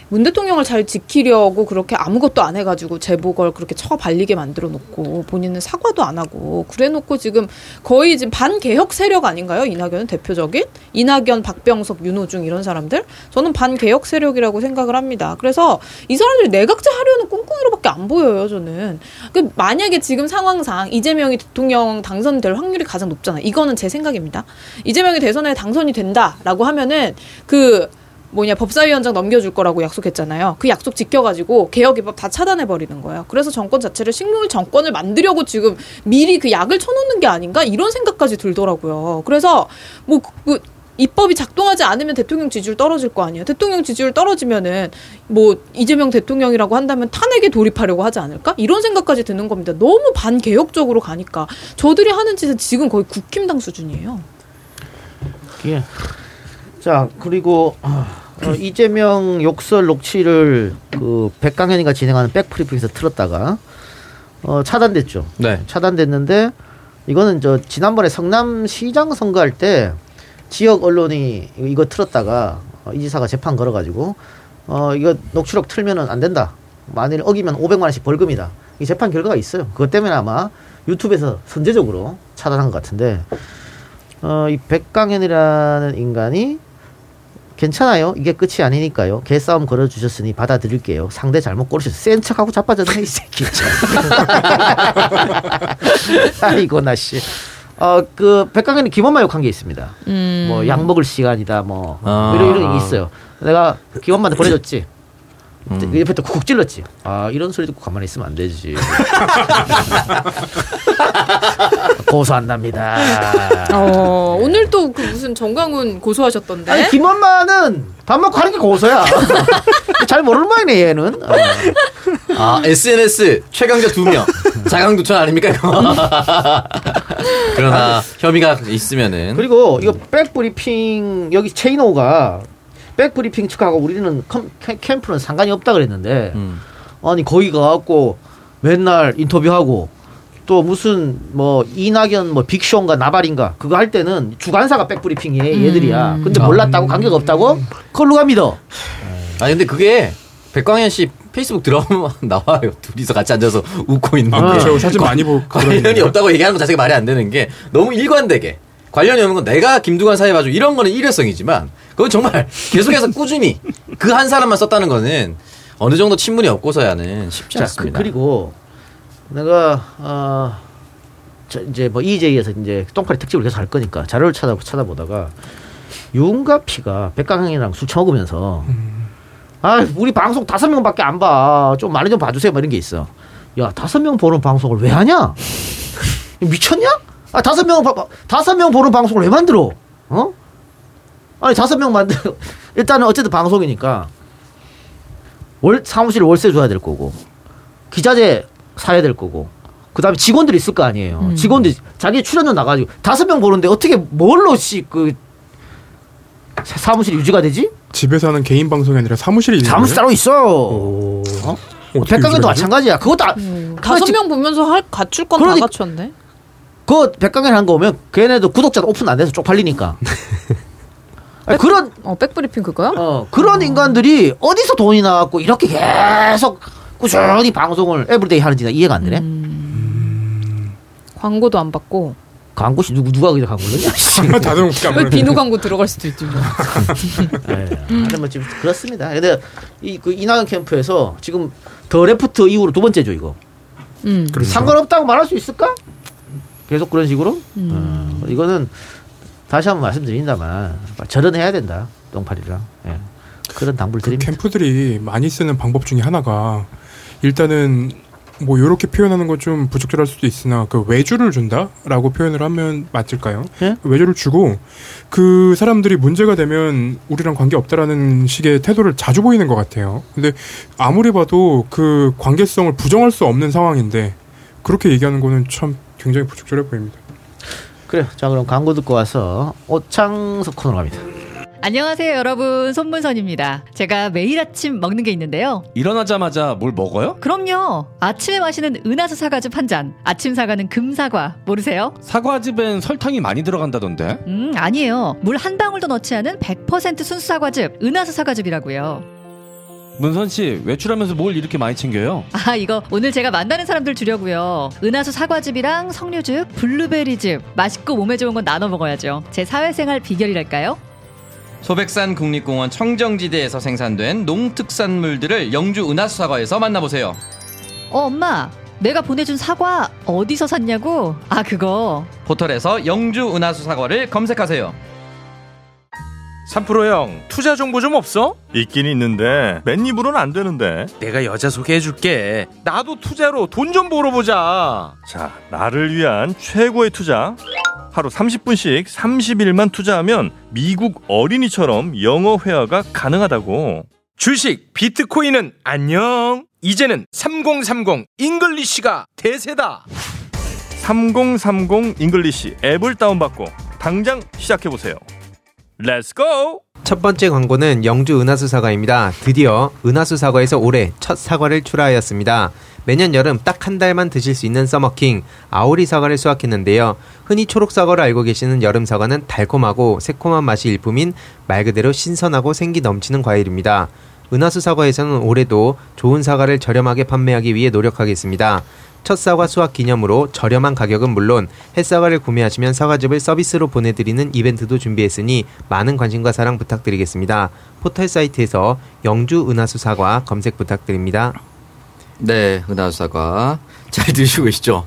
문 대통령을 잘 지키려고 그렇게 아무것도 안 해가지고 제복을 그렇게 쳐 발리게 만들어 놓고 본인은 사과도 안 하고 그래 놓고 지금 거의 지금 반개혁 세력 아닌가요? 이낙연은 대표적인? 이낙연, 박병석, 윤호중 이런 사람들? 저는 반개혁 세력이라고 생각을 합니다. 그래서 이 사람들이 내각제 하려는 꿍꿍이로밖에 안 보여요, 저는. 그 만약에 지금 상황상 이재명이 대통령 당선될 확률이 가장 높잖아요. 이거는 제 생각입니다. 이재명이 대선에 당선이 된다라고 하면은 그 뭐냐 법사위원장 넘겨줄 거라고 약속했잖아요. 그 약속 지켜가지고 개혁 입법 다 차단해 버리는 거예요. 그래서 정권 자체를 식물 정권을 만들려고 지금 미리 그 약을 쳐놓는 게 아닌가 이런 생각까지 들더라고요. 그래서 뭐 그 입법이 작동하지 않으면 대통령 지지율 떨어질 거 아니에요. 대통령 지지율 떨어지면은 뭐 이재명 대통령이라고 한다면 탄핵에 돌입하려고 하지 않을까? 이런 생각까지 드는 겁니다. 너무 반개혁적으로 가니까 저들이 하는 짓은 지금 거의 국힘당 수준이에요. 예. 자 그리고 어, 이재명 욕설 녹취를 그 백강현이가 진행하는 백프리프에서 틀었다가 어, 차단됐죠. 네. 차단됐는데 이거는 저 지난번에 성남시장 선거할 때 지역 언론이 이거- 이거 틀었다가 어, 이 지사가 재판 걸어가지고 어 이거 녹취록 틀면은 안 된다. 만일 어기면 500만 원씩 벌금이다. 이 재판 결과가 있어요. 그것 때문에 아마 유튜브에서 선제적으로 차단한 것 같은데 어 이 백강현이라는 인간이 괜찮아요. 이게 끝이 아니니까요. 개싸움 걸어주셨으니 받아들일게요. 상대 잘못 고르셨어. 센 척하고 자빠졌네, 이 새끼. 참. (laughs) 아이고, 나 씨. 어, 그, 백강현이 기본만 욕한 게 있습니다. 뭐, 약 먹을 시간이다, 뭐. 아. 이런, 이런 게 있어요. 내가 기본만한테 보내줬지. 음. 옆에 또쿡 찔렀지. 아, 이런 소리 듣고 가만히 있으면 안 되지. (laughs) 고소한답니다. 어, 오늘 또 그 무슨 정광훈 고소하셨던데. 아니 김원만은 밥 먹고 하는 게 고소야. (laughs) 잘 모르는 모양이네 얘는. 어. 아 SNS 최강자 두 명. 자강두천 아닙니까 이거? (laughs) 그러나 혐의가 있으면은 그리고 이거 백브리핑 여기 체이노가 백브리핑 측하고 우리는 컴- 캠- 캠프는 상관이 없다 그랬는데 음. 아니 거기 가갖고 맨날 인터뷰하고 또 무슨 뭐 이낙연 뭐 빅쇼인가 나발인가 그거 할 때는 주관사가 백브리핑이에 얘들이야. 근데 몰랐다고 관계가 없다고? 그걸 누가 믿어? 아니 근데 그게 백광현 씨 페이스북 들어가면 (laughs) 나와요. 둘이서 같이 앉아서 웃고 있는 아, 게. 그렇죠. 사진 많이 보고 관련이 그러는데요. 없다고 얘기하는 거 자체가 말이 안 되는 게 너무 일관되게 관련이 없는 건 내가 김두관 사회 봐줘 이런 거는 일회성이지만 그건 정말 (laughs) 계속해서 꾸준히 그 한 사람만 썼다는 거는 어느 정도 친분이 없고서야는 쉽지 자, 그, 않습니다. 그리고 내가 어, 저 이제 뭐 EJ에서 이제 똥파리 특집을 계속 할 거니까 자료를 찾아 찾아보다가 윤가피가 백강현이랑 술 처먹으면서 아 우리 방송 다섯 명밖에 안 봐. 좀 많이 좀 봐주세요. 뭐 이런 게 있어. 야 다섯 명 보는 방송을 왜 하냐? (laughs) 미쳤냐? 아 다섯 명 다섯 명 보는 방송을 왜 만들어? 어? 아니 다섯 명 만들 (laughs) 일단은 어쨌든 방송이니까 월 사무실 월세 줘야 될 거고 기자재 사야 될 거고 그다음에 직원들이 있을 거 아니에요. 음. 직원들 자기 출연료 나가지고 다섯 명 보는데 어떻게 뭘로 씨그 사무실 유지가 되지? 집에서 하는 개인 방송이 아니라 사무실이 있는 사무실 따로 있어. 오. 어? 되지? 마찬가지야. 그것도 아, 음, 다섯 지- 명 보면서 할 갖출 건다 그러니- 갖췄네. 그 백강현 한거 오면 걔네도 구독자 오픈 안 돼서 쪽팔리니까. (laughs) 아니, 그런 어 백브리핑 그거요? 어, 그런 인간들이 어디서 돈이 나왔고 이렇게 계속 꾸준히 방송을 에브리데이 하는지 나 이해가 안 되네. 광고도 안 받고 광고시 누구 누가 그냥 광고를? (laughs) 다들 웃겨. 왜 비누 광고 들어갈 수도 있지 뭐. (laughs) 예. 하여튼 뭐 지금 그렇습니다. 근데 이그 이낙연 캠프에서 지금 더 레프트 이후로 두 번째죠 이거. 음. 그렇죠. 상관없다고 말할 수 있을까? 계속 그런 식으로? 음. 어, 이거는 다시 한번 말씀드린다만 절연해야 된다 똥파리랑 예. 그런 당부를 그 드립니다. 캠프들이 많이 쓰는 방법 중에 하나가 일단은 뭐 이렇게 표현하는 건 좀 부적절할 수도 있으나 그 외주를 준다라고 표현을 하면 맞을까요? 예? 외주를 주고 그 사람들이 문제가 되면 우리랑 관계 없다라는 식의 태도를 자주 보이는 것 같아요. 근데 아무리 봐도 그 관계성을 부정할 수 없는 상황인데 그렇게 얘기하는 거는 참 굉장히 부적절해 보입니다. 그래, 자 그럼 광고 듣고 와서 오창석 코너로 갑니다. 안녕하세요, 여러분. 손문선입니다. 제가 매일 아침 먹는 게 있는데요. 일어나자마자 뭘 먹어요? 그럼요. 아침에 마시는 은하수 사과즙 한 잔. 아침 사과는 금사과. 모르세요? 사과즙엔 설탕이 많이 들어간다던데. 음, 아니에요. 물 한 방울도 넣지 않은 100% 순수 사과즙. 은하수 사과즙이라고요. 문선 씨 외출하면서 뭘 이렇게 많이 챙겨요? 아, 이거 오늘 제가 만나는 사람들 주려고요. 은하수 사과즙이랑 석류즙, 블루베리즙. 맛있고 몸에 좋은 건 나눠 먹어야죠. 제 사회생활 비결이랄까요? 소백산 국립공원 청정지대에서 생산된 농특산물들을 영주 은하수 사과에서 만나보세요. 어, 엄마. 내가 보내준 사과 어디서 샀냐고? 아, 그거. 포털에서 영주 은하수 사과를 검색하세요. 3프로형 투자 정보 좀 없어? 있긴 있는데 맨 입으로는 안 되는데. 내가 여자 소개해줄게. 나도 투자로 돈 좀 벌어보자. 자 나를 위한 최고의 투자. 하루 30분씩 30일만 투자하면 미국 어린이처럼 영어 회화가 가능하다고. 주식 비트코인은 안녕. 이제는 3030 잉글리시가 대세다. 3030 잉글리시 앱을 다운받고 당장 시작해보세요 let's go! 첫 번째 광고는 영주 은하수 사과입니다. 드디어 은하수 사과에서 올해 첫 사과를 출하하였습니다. 매년 여름 딱 한 달만 드실 수 있는 서머킹 아오리 사과를 수확했는데요. 흔히 초록 사과를 알고 계시는 여름 사과는 달콤하고 새콤한 맛이 일품인 말 그대로 신선하고 생기 넘치는 과일입니다. 은하수 사과에서는 올해도 좋은 사과를 저렴하게 판매하기 위해 노력하겠습니다. 첫 사과 수확 기념으로 저렴한 가격은 물론 햇사과를 구매하시면 사과즙을 서비스로 보내드리는 이벤트도 준비했으니 많은 관심과 사랑 부탁드리겠습니다. 포털 사이트에서 영주 은하수 사과 검색 부탁드립니다. 네, 은하수 사과 잘 드시고 계시죠?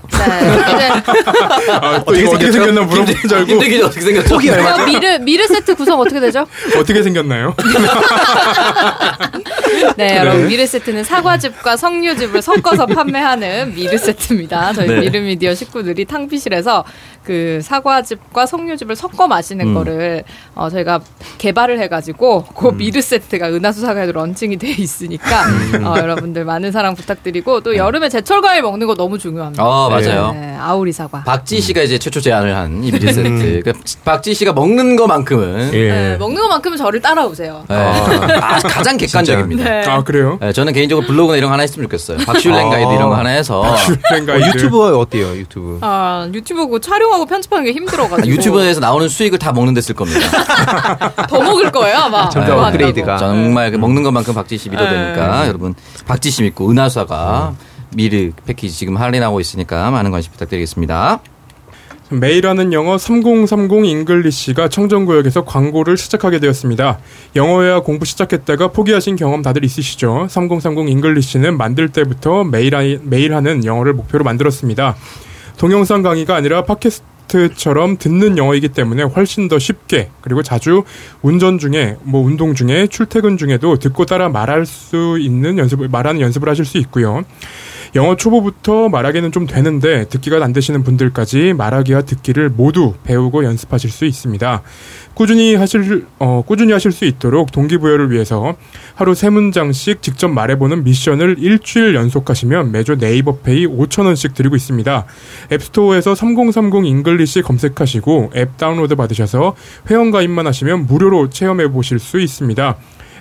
아, 또 이거 어떻게 생겼나 물어보는 줄 알고 힘들게 어떻게 생겼죠? 폭이 얼마죠? 어, 미르 미르 세트 구성 어떻게 되죠? 어떻게 생겼나요? (laughs) 네, 여러분 미르 세트는 사과즙과 석류즙을 섞어서 판매하는 미르 세트입니다. 저희 네. 미르 미디어 식구들이 탕비실에서 그 사과즙과 석류즙을 섞어 마시는 음. 거를 어, 저희가 개발을 해가지고 그 미르 세트가 은하수 사과에도 런칭이 돼 있으니까 어, 여러분들 많은 사랑 부탁드리고 또 여름에 제철 과일 먹는 거 너무 중요합니다. 아, 맞아요. 네, 아오리 사과. 박지 씨가 이제 최초 제안을 한이 미리 세트. 그 박지 씨가 먹는 거만큼은 네, 먹는 것만큼은 저를 따라오세요. 네. 아, (laughs) 가장 객관적입니다. 네. 아 그래요? 네, 저는 개인적으로 블로그나 이런 거 하나 했으면 좋겠어요. 박슐랭 아. 가이드 이런 거 하나 해서 슈랭가 어, 유튜브 어때요? 유튜브. 아, 유튜브 그 촬영하고 편집하는 게 힘들어가지고 유튜브에서 나오는 수익을 다 먹는 데 쓸 겁니다. (laughs) 더 먹을 거예요 아마. 점점 그거 업그레이드가. 정말 그 먹는 것만큼 박지 씨 믿어도 네. 되니까 여러분 박지 씨 믿고 은하수가 미르 패키지 지금 할인하고 있으니까 많은 관심 부탁드리겠습니다. 매일 하는 영어 3030 잉글리시가 청정구역에서 광고를 시작하게 되었습니다. 영어회화 공부 시작했다가 포기하신 경험 다들 있으시죠? 3030 잉글리시는 만들 때부터 매일, 하, 매일 하는 영어를 목표로 만들었습니다. 동영상 강의가 아니라 팟캐스트처럼 듣는 영어이기 때문에 훨씬 더 쉽게 그리고 자주 운전 중에 뭐 운동 중에 출퇴근 중에도 듣고 따라 말할 수 있는 연습을 말하는 연습을 하실 수 있고요. 영어 초보부터 말하기는 좀 되는데 듣기가 안 되시는 분들까지 말하기와 듣기를 모두 배우고 연습하실 수 있습니다. 꾸준히 하실 어, 꾸준히 하실 수 있도록 동기부여를 위해서 하루 세 문장씩 직접 말해보는 미션을 일주일 연속하시면 매주 네이버페이 5천 원씩 드리고 있습니다. 앱스토어에서 3030 잉글리시 검색하시고 앱 다운로드 받으셔서 회원 가입만 하시면 무료로 체험해 보실 수 있습니다.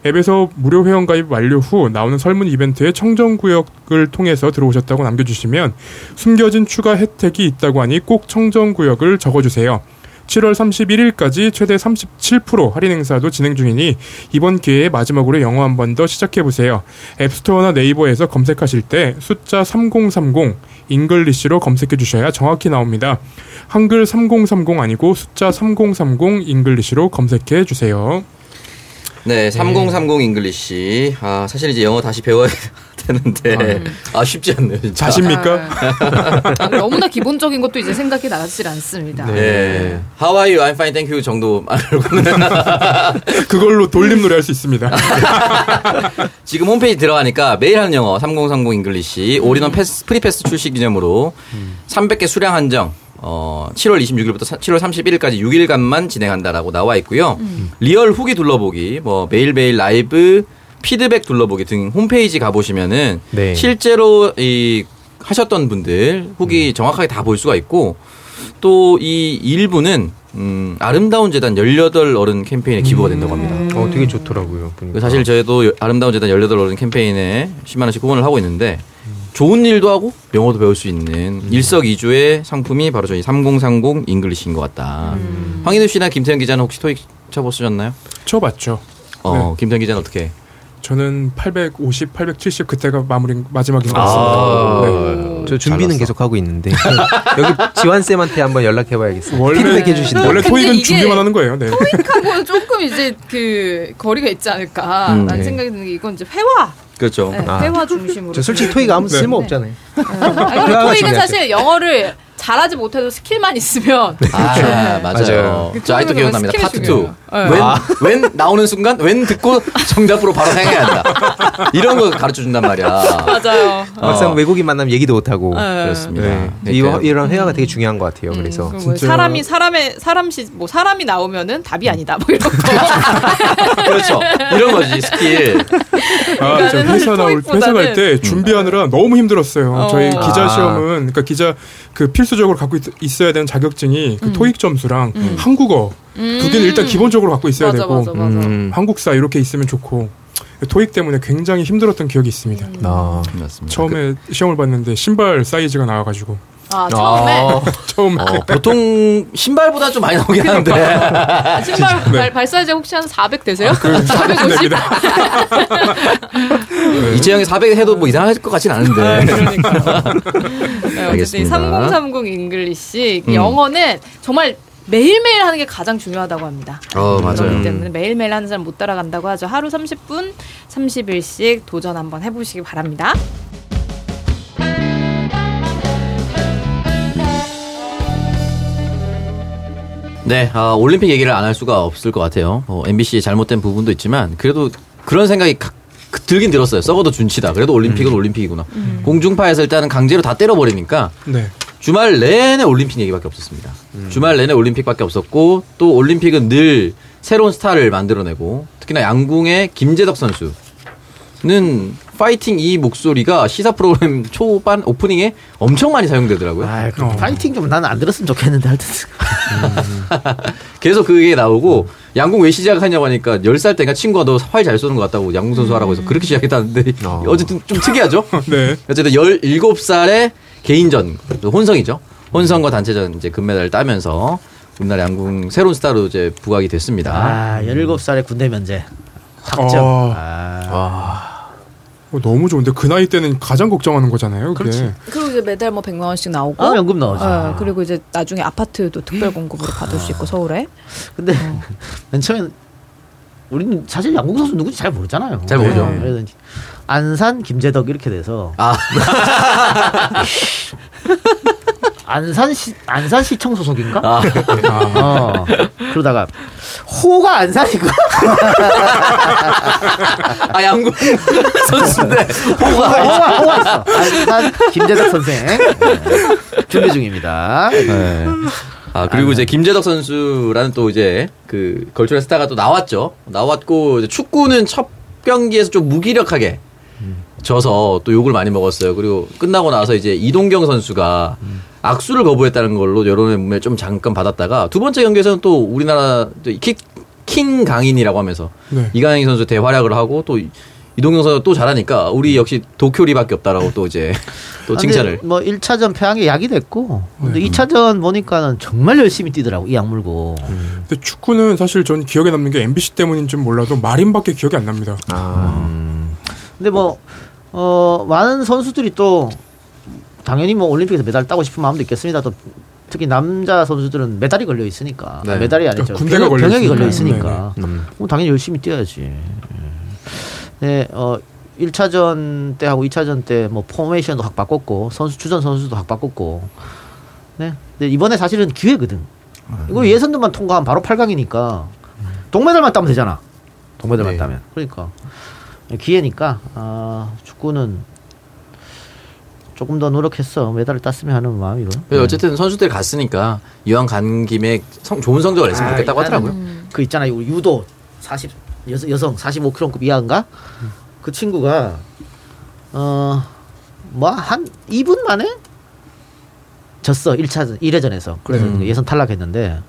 앱에서 무료 회원 가입 완료 후 나오는 설문 이벤트에 청정 구역을 통해서 들어오셨다고 남겨주시면 숨겨진 추가 혜택이 있다고 하니 꼭 청정 구역을 적어주세요. 7월 31일까지 최대 37% 할인 행사도 진행 중이니 이번 기회에 마지막으로 영어 한 번 더 시작해 보세요. 앱스토어나 네이버에서 검색하실 때 숫자 3030 잉글리시로 검색해 주셔야 정확히 나옵니다. 한글 3030 아니고 숫자 3030 잉글리시로 검색해 주세요. 네, 3030 잉글리시. 아, 사실 이제 영어 다시 배워야 (laughs) 되는데 아, 쉽지 않네요. 진짜. 자십니까? 아, 너무나 기본적인 것도 이제 생각이 나질 않습니다. 네. How are you? I'm fine, thank you 정도 말고는 (laughs) 그걸로 돌림 노래 할 수 있습니다. (laughs) 지금 홈페이지 들어가니까 매일 하는 영어 3030 잉글리시 all-in-one pass free pass 출시 기념으로 300개 수량 한정 어 7월 26일부터 7월 31일까지 6일간만 진행한다라고 나와 있고요. real 후기 둘러보기 뭐 매일매일 라이브 피드백 둘러보기 등 홈페이지 가 보시면은 네. 실제로 이 하셨던 분들 후기 정확하게 다 볼 수가 있고 또 이 일부는 음, 아름다운 재단 18 어른 캠페인에 기부가 된다고 합니다. 어, 되게 좋더라고요. 보니까. 사실 저희도 여- 아름다운 재단 18 어른 캠페인에 10만 원씩 후원을 하고 있는데 좋은 일도 하고 영어도 배울 수 있는 일석이조의 상품이 바로 저희 3030 잉글리시인 것 같다. 황인우 씨나 김태현 기자는 혹시 토익 쳐보 쓰셨나요? 쳐봤죠. 어, 김태현 기자는 어떻게? 저는 850, 870 그때가 마무리 마지막인 것 아. 같습니다. 네. 저 준비는 계속 하고 있는데 (laughs) 여기 지환 쌤한테 한번 연락해봐야겠어요. 원래 피드백 해 주신다. 원래 토익은 준비만 하는 거예요. 네. 토익하고는 조금 이제 그 거리가 있지 않을까라는 음, 네. 생각이 드는 게 이건 이제 회화, 그렇죠. 네, 회화 중심으로. 저 솔직히 토익 아무 네. 쓸모 없잖아요. 아니, 근데 회화가 토익은. 사실 영어를 잘하지 못해도 skill만 있으면 아, 네. 맞아요. 맞아요. 저 아직도 그거는 기억납니다. skill이 파트 2. 중요해요. 네. when, 아. when 나오는 순간 when 듣고 정답으로 바로 행해야 한다. 이런 거 가르쳐 준단 말이야. 맞아요. 막상 어. 외국인 만나면 얘기도 못 하고. 네. 그렇습니다. 네. 그러니까 이, 이런 회화가 되게 중요한 것 같아요. 그래서. 그뭐 진짜- 사람이 사람의 사람시 뭐 사람이 나오면은 답이 아니다 뭐 이런 거. (laughs) 그렇죠. 이런 거지, 스킬. 아, 저 그러니까는 회사 나올 회사 갈 때 준비하느라 너무 힘들었어요. 어. 저희 기자 아. 시험은 그러니까 기자 그 필수 적으로 갖고 있, 어야 되는 자격증이 그 토익 점수랑 한국어 두 개는 일단 기본적으로 갖고 있어야 음. 맞아, 되고 맞아, 맞아. 음. 한국사 이렇게 있으면 좋고 토익 때문에 굉장히 힘들었던 기억이 있습니다. 아. 맞습니다. 처음에 시험을 봤는데 신발 사이즈가 나와가지고 아 처음에 (laughs) 아. 처음 어, 보통 신발보다 좀 많이 나오긴 하는데. 신발 (laughs) 네. 발, 발사이즈 혹시 한 400 되세요? 그 450? 됩니다. 이재영이 400 해도 뭐 이상할 것 같진 않은데. 아, 그러니까. (laughs) 네, 어쨌든 알겠습니다. 3030 잉글리시 음. 영어는 정말 매일매일 하는 게 가장 중요하다고 합니다. 어, 맞아요. 그렇기 때문에 매일매일 하는 사람 못 따라간다고 하죠. 하루 30분, 30일씩 도전 한번 해보시기 바랍니다. 네, 아, 올림픽 얘기를 안 할 수가 없을 것 같아요. 어, MBC의 잘못된 부분도 있지만 그래도 그런 생각이 가- 그- 들긴 들었어요. 썩어도 준치다. 그래도 올림픽은 올림픽이구나. 공중파에서 일단은 강제로 다 때려버리니까 네. 주말 내내 올림픽 얘기밖에 없었습니다. 주말 내내 올림픽밖에 없었고 또 올림픽은 늘 새로운 스타를 만들어내고 특히나 양궁의 김재덕 선수는 파이팅 이 목소리가 시사 프로그램 초반 오프닝에 엄청 많이 사용되더라고요. 아, 그 어. 파이팅 좀 나는 안 들었으면 좋겠는데 하여튼. (laughs) 계속 그게 나오고 양궁 왜 시작하냐고 하니까 10살 때가 친구가 너 활 잘 쏘는 것 같다고 양궁 선수 하라고 해서 그렇게 시작했다는데 (laughs) 어. 어쨌든 좀 특이하죠? (laughs) 네. 어쨌든 17살에 개인전 혼성이죠. 혼성과 단체전 이제 금메달을 따면서 우리나라 양궁 새로운 스타로 이제 부각이 됐습니다. 아, 17살에 군대 면제. 확정. 어. 아. 어, 너무 좋은데 그 나이 때는 가장 걱정하는 거잖아요. 그게. 그렇지. 그리고 이제 매달 뭐 100만 원씩 나오고. 아, 연금 나오죠. 어, 그리고 이제 나중에 아파트도 특별 공급으로 받을 수 있고 서울에. 근데 (laughs) 맨 처음엔 우리는 사실 양궁 선수 누군지 잘 모르잖아요. 잘 모르죠. 네. 그래서 안산 김재덕 이렇게 돼서 아, (laughs) (laughs) 안산시 안산시청 소속인가? 아. 어. (laughs) 그러다가 호가 안산이고 (laughs) 아 양궁 선수인데 호가 호가 호가 있어. 안산 김재덕 선생 네. 준비 중입니다. 네. 아 그리고 이제 김재덕 선수라는 또 이제 그 걸출의 스타가 또 나왔죠. 나왔고 이제 축구는 첫 경기에서 좀 무기력하게 져서 또 욕을 많이 먹었어요. 그리고 끝나고 나서 이제 이동경 선수가 악수를 거부했다는 걸로 여론의 문에 좀 잠깐 받았다가 두 번째 경기에서는 또 우리나라 또 킥, 킹 강인이라고 하면서 네. 이강인 선수 대활약을 하고 또 이동경 선수 또 잘하니까 우리 역시 도쿄리밖에 없다라고 또 이제 또 칭찬을 뭐 1차전 패한 게 약이 됐고 근데 2차전 보니까는 정말 열심히 뛰더라고 이 약물고. 근데 축구는 사실 전 기억에 남는 게 MBC 때문인지 몰라도 마린밖에 기억이 안 납니다. 근데 뭐, 어, 많은 선수들이 또, 당연히 뭐 올림픽에서 메달 따고 싶은 마음도 있겠습니다. 또, 특히 남자 선수들은 메달이 걸려 있으니까. 네. 메달이 아니죠. 군대가 병역- 걸려 병역이 있으니까. 걸려 있으니까. 네, 네. 뭐 당연히 열심히 뛰어야지. 네, 어, 1차전 때하고 2차전 때 뭐 포메이션도 확 바꿨고, 선수, 주전 선수도 확 바꿨고. 네. 근데 이번에 사실은 기회거든. 이거 예선들만 통과하면 바로 8강이니까. 동메달만 따면 되잖아. 동메달만 네. 따면. 그러니까. 기회니까, 아, 축구는 조금 더 노력했어. 메달을 땄으면 하는 마음이고요. 그래서 어쨌든 선수들이 갔으니까 이왕 간 김에 성- 좋은 성적을 냈으면 아, 좋겠다고 하더라고요. 그 있잖아요. 유도 40 여, 성 45kg급 이하인가? 그 친구가 어 뭐 한 2분 만에 졌어. 1차 1회전에서. 그래서 음. 예선 탈락했는데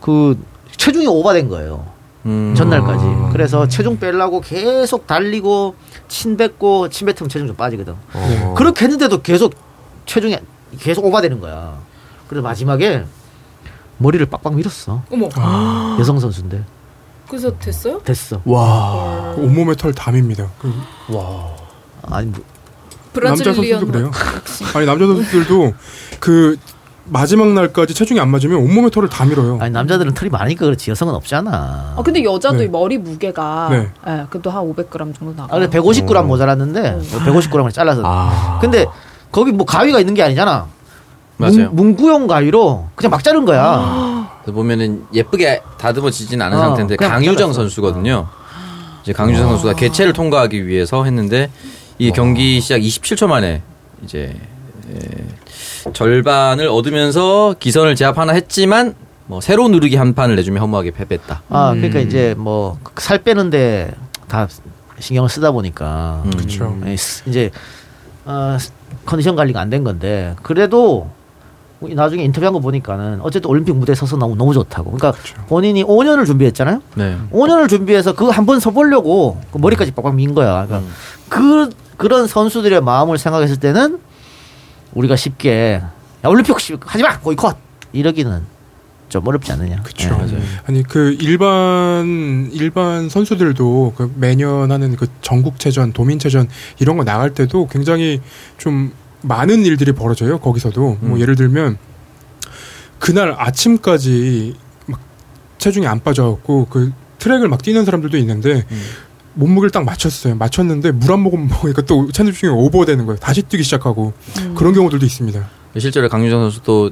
그 체중이 오버된 거예요. 음. 전날까지. 그래서 체중 빼려고 계속 달리고 침 뱉고 침 뱉으면 체중 좀 빠지거든. 어. 그렇게 했는데도 계속 체중이 계속 오버되는 거야. 그래서 마지막에 머리를 빡빡 밀었어. 어머. 여성 선수인데 그래서 됐어요? 됐어. 와 온몸에 털 담입니다. 그 와. 아니 뭐, 남자 브라질리언 선수도 그래요. 아니 남자 선수들도 그 마지막 날까지 체중이 안 맞으면 온몸에 털을 다 밀어요. 아니 남자들은 털이 많으니까 그렇지 여성은 없잖아. 아 근데 여자도 네. 머리 무게가 네. 예, 그래도 한 500g 정도 나가. 아, 근데 150g 모자랐는데 150g을 잘라서. 근데 거기 뭐 가위가 있는 게 아니잖아. 맞아요. 문, 문구용 가위로 그냥 막 자른 거야. 그래서 보면은 예쁘게 다듬어지진 않은 어, 상태인데 강유정. 선수거든요. 이제 강유정 선수가 개체를 통과하기 위해서 했는데 이 경기 시작 27초 만에 이제 에, 절반을 얻으면서 기선을 제압 하나 했지만 뭐 새로 누르기 한 판을 내주며 허무하게 패배했다. 아 그러니까 이제 뭐 살 빼는데 다 신경을 쓰다 보니까 음. 그쵸. 음, 이제 어, 컨디션 관리가 안 된 건데 그래도 나중에 인터뷰한 거 보니까는 어쨌든 올림픽 무대에 서서 너무 너무 좋다고. 그러니까 본인이 5년을 준비했잖아요. 네. 5년을 준비해서 그 한 번 서보려고 그 머리까지 빡빡 민 거야. 그러니까 그 그런 선수들의 마음을 생각했을 때는 우리가 쉽게 야, 올림픽 하지 마 보이콧 이러기는 좀 어렵지 않느냐. 그렇죠. 예. 아니 그 일반 일반 선수들도 그 매년 하는 그 전국체전, 도민체전 이런 거 나갈 때도 굉장히 좀 많은 일들이 벌어져요. 거기서도 뭐 예를 들면 그날 아침까지 막 체중이 안 빠져갖고 그 트랙을 막 뛰는 사람들도 있는데 몸무게를 딱 맞췄어요. 맞췄는데 물 한 모금 먹으니까 (laughs) 또 체중이 오버되는 거예요. 다시 뛰기 시작하고 그런 경우들도 있습니다. 실제로 강유정 선수도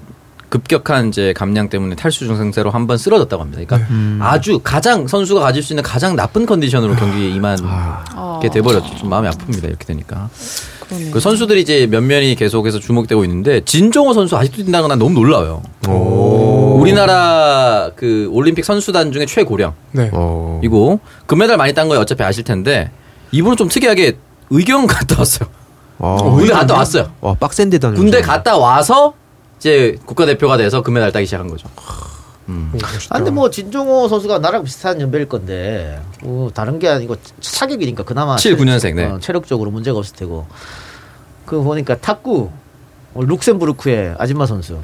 급격한 이제 감량 때문에 탈수 증상세로 한 번 쓰러졌다고 합니다. 그러니까 아주 가장 선수가 가질 수 있는 가장 나쁜 컨디션으로 경기에 임하게 돼버렸죠. 좀 마음이 아픕니다. 이렇게 되니까. 그 선수들이 이제 몇몇이 계속해서 주목되고 있는데 진종호 선수 아직도 뛴다는 건 난 너무 놀라워요. 우리나라 그 올림픽 선수단 중에 최고령. 네. 이고 금메달 많이 딴거 어차피 아실 텐데 이분은 좀 특이하게 의경 갔다 왔어요. 군대 갔다 왔어요. 와 빡센데 다녀. 군대 갔다 와서 이제 국가대표가 돼서 금메달 따기 시작한 거죠. 음. 아, 근데 뭐 진종호 선수가 나랑 비슷한 연배일 건데 뭐 다른 게 아니고 사격이니까 그나마 7, 9년생, 네. 어, 체력적으로 문제가 없을 테고 그 보니까 탁구 어, 룩셈부르크의 아줌마 선수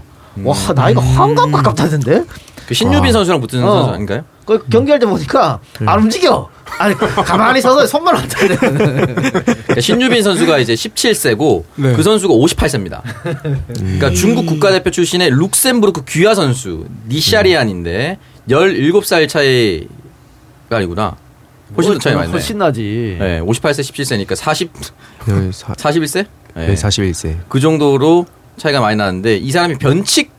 와 나이가 환갑 가깝다던데 그 신유빈 선수랑 붙은 어. 선수 아닌가요? 그 경기할 때 보니까 안 움직여 아니 가만히 서서 손만 왔다 그러니까 신유빈 선수가 이제 17세고 네. 그 선수가 58세입니다. 그러니까 중국 국가대표 출신의 룩셈부르크 귀화 선수 니샤리안인데 17살 차이가 아니구나. 훨씬 더 차이 많이 나요. 훨씬 나지 네, 58세 17세니까 40 네, 사, 41세? 네, 41세. 그 정도로 차이가 많이 나는데 이 사람이 변칙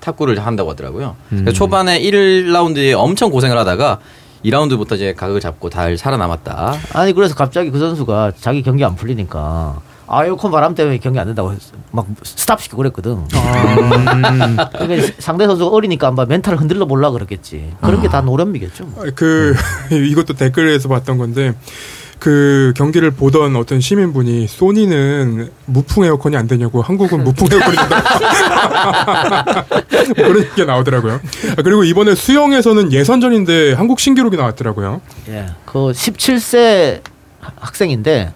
탁구를 한다고 하더라고요. 그래서 음. 초반에 1라운드에 엄청 고생을 하다가 2라운드부터 이제 각을 잡고 잘 살아남았다. 아니 그래서 갑자기 그 선수가 자기 경기 안 풀리니까 에어컨 바람 때문에 경기 안 된다고 했- 막 stop 시키고 그랬거든. 그러니까 상대 선수가 어리니까 아마 mental을 흔들러 보려 그랬겠지. 그런 게 다 노련미겠죠. 뭐. 그 (laughs) 이것도 댓글에서 봤던 건데 그 경기를 보던 어떤 시민분이 소니는 무풍 에어컨이 안 되냐고 한국은 무풍 에어컨이 된다 (laughs) 그런 얘기가 나오더라고요. 아, 그리고 이번에 수영에서는 예선전인데 한국 신기록이 나왔더라고요. 예. 그 17세 학생인데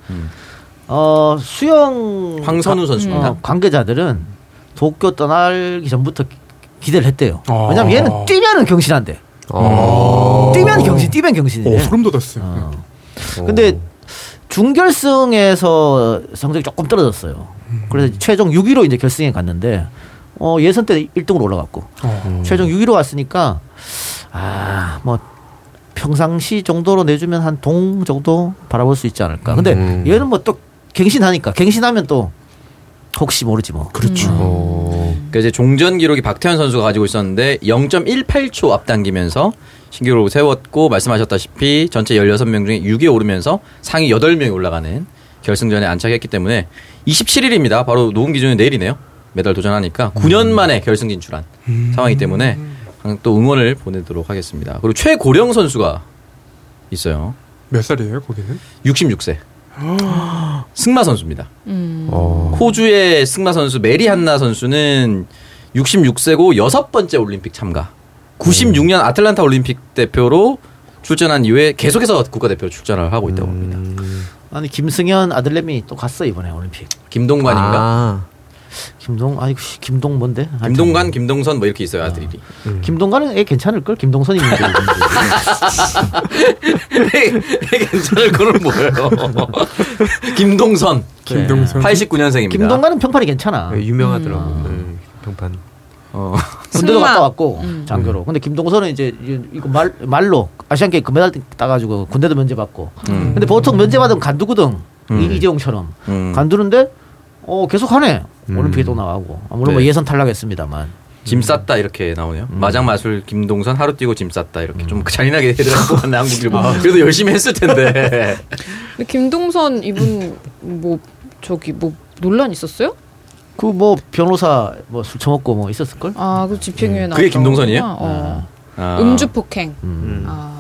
어 수영 황선우 가- 선수입니다. 어, 관계자들은 도쿄 떠나기 전부터 기- 기대를 했대요. 아. 왜냐면 얘는 뛰면은 경신한대. 어. 뛰면 경신, 뛰면 경신이래. 오, 소름 돋았어요. 어. 근데 준결승에서 성적이 조금 떨어졌어요. 그래서 최종 6위로 이제 결승에 갔는데 어, 예선 때 1등으로 올라갔고 어. 최종 6위로 갔으니까 아 뭐 평상시 정도로 내주면 한 동 정도 바라볼 수 있지 않을까. 근데 음. 얘는 뭐 또 갱신하니까 갱신하면 또 혹시 모르지 뭐. 그렇죠. 어. 그 이제 종전 기록이 박태현 선수가 가지고 있었는데 0.18초 앞당기면서 신기록을 세웠고 말씀하셨다시피 전체 16명 중에 6위에 오르면서 상위 8명이 올라가는 결승전에 안착했기 때문에 27일입니다. 바로 녹음 기준이 내일이네요. 메달 도전하니까 9년 만에 결승 진출한 상황이기 때문에 또 응원을 보내도록 하겠습니다. 그리고 최고령 선수가 있어요. 몇 살이에요 거기는? 66세. (gasps) 승마 선수입니다. 음. 어. 호주의 승마 선수 메리 한나 선수는 66세고 여섯 번째 올림픽 참가. 96년 아틀란타 올림픽 대표로 출전한 이후에 계속해서 국가대표로 출전을 하고 있다고 합니다. 아니 김승현 아들내미 또 갔어 이번에 올림픽. 김동관인가? 아. 김동 아니 씨, 김동 뭔데? 김동관, 김동선 뭐 이렇게 있어요 아들이. 김동관은 애 괜찮을 걸. 김동선이 문제. (laughs) 괜찮을 거는 뭐예요? (laughs) 김동선. 김동선. 89년생입니다. 김동관은 평판이 괜찮아. 네, 유명하더라고. 네, 평판. 어. (laughs) 군대도. 갔다 왔고 장교로. 근데 김동선은 이제 이- 이거 말 말로 아시안 게임 금메달 따가지고 군대도 면제 받고. 음. 근데 보통 면제 받으면 간두거든. 음. 이- 이재용처럼 음. 간두는데 어 계속 하네. 음. 올림픽에 또 나가고. 아, 물론 뭐 네. 예선 탈락했습니다만. 짐 쌌다 이렇게 나오네요. 마장 마술 김동선 하루 뛰고 짐 쌌다 이렇게 좀 잔인하게 해드렸고 왔네 (laughs) 한국일 보. 그래도 열심히 했을 텐데. (laughs) 근데 김동선 이분 뭐 저기 뭐 논란 있었어요? 그 뭐 변호사 뭐 술 처먹고 뭐 있었을 걸. 아, 그 집행유예 나. 그게 김동선이에요? 어. 아, 음주 폭행. 음. 아.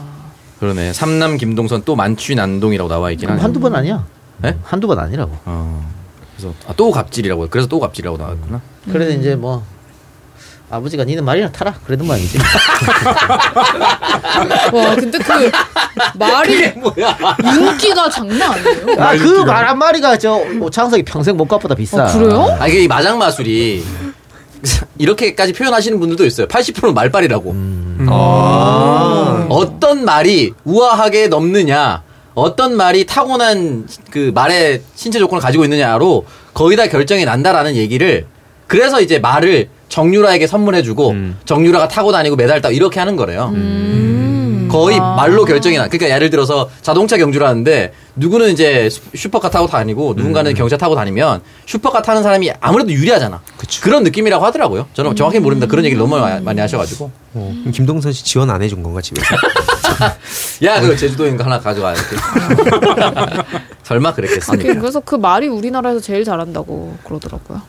그러네. 삼남 김동선 또 만취 난동이라고 나와 있긴 하네. 한두 번 아니야. 네? 한두 번 아니라고. 어. 그래서 아, 또 갑질이라고. 요 그래서 또 갑질이라고 나왔구나. 그래도 이제 뭐 아버지가 니는 말이나 타라 그랬던 모양이지. (laughs) 와, 근데 그 말이 인기가 장난 아니에요. 아 그 말 한 마리가 저 오창석이 평생 몸값보다 비싸. 어, 그래요? 아 이게 이 마장 마술이 이렇게까지 표현하시는 분들도 있어요. 80%는 말빨이라고. 아. 어떤 말이 우아하게 넘느냐, 어떤 말이 타고난 그 말의 신체 조건을 가지고 있느냐로 거의 다 결정이 난다라는 얘기를 그래서 이제 말을 정유라에게 선물해주고 정유라가 타고 다니고 메달 따고 이렇게 하는 거래요. 거의 말로 결정이 나. 그러니까 예를 들어서 자동차 경주를 하는데 누구는 이제 슈- 슈퍼카 타고 다니고 누군가는 경차 타고 다니면 슈퍼카 타는 사람이 아무래도 유리하잖아. 그런 느낌이라고 하더라고요. 저는 정확히 모릅니다. 그런 얘기를 너무 마- 많이 하셔가지고. 어, 김동선 씨 지원 안 해준 건가 집에서? (laughs) 야, 그 제주도인 거 하나 가져가. 이렇게. (laughs) 설마 아, 그랬겠습니까? 그- 그래서 그 말이 우리나라에서 제일 잘한다고 그러더라고요.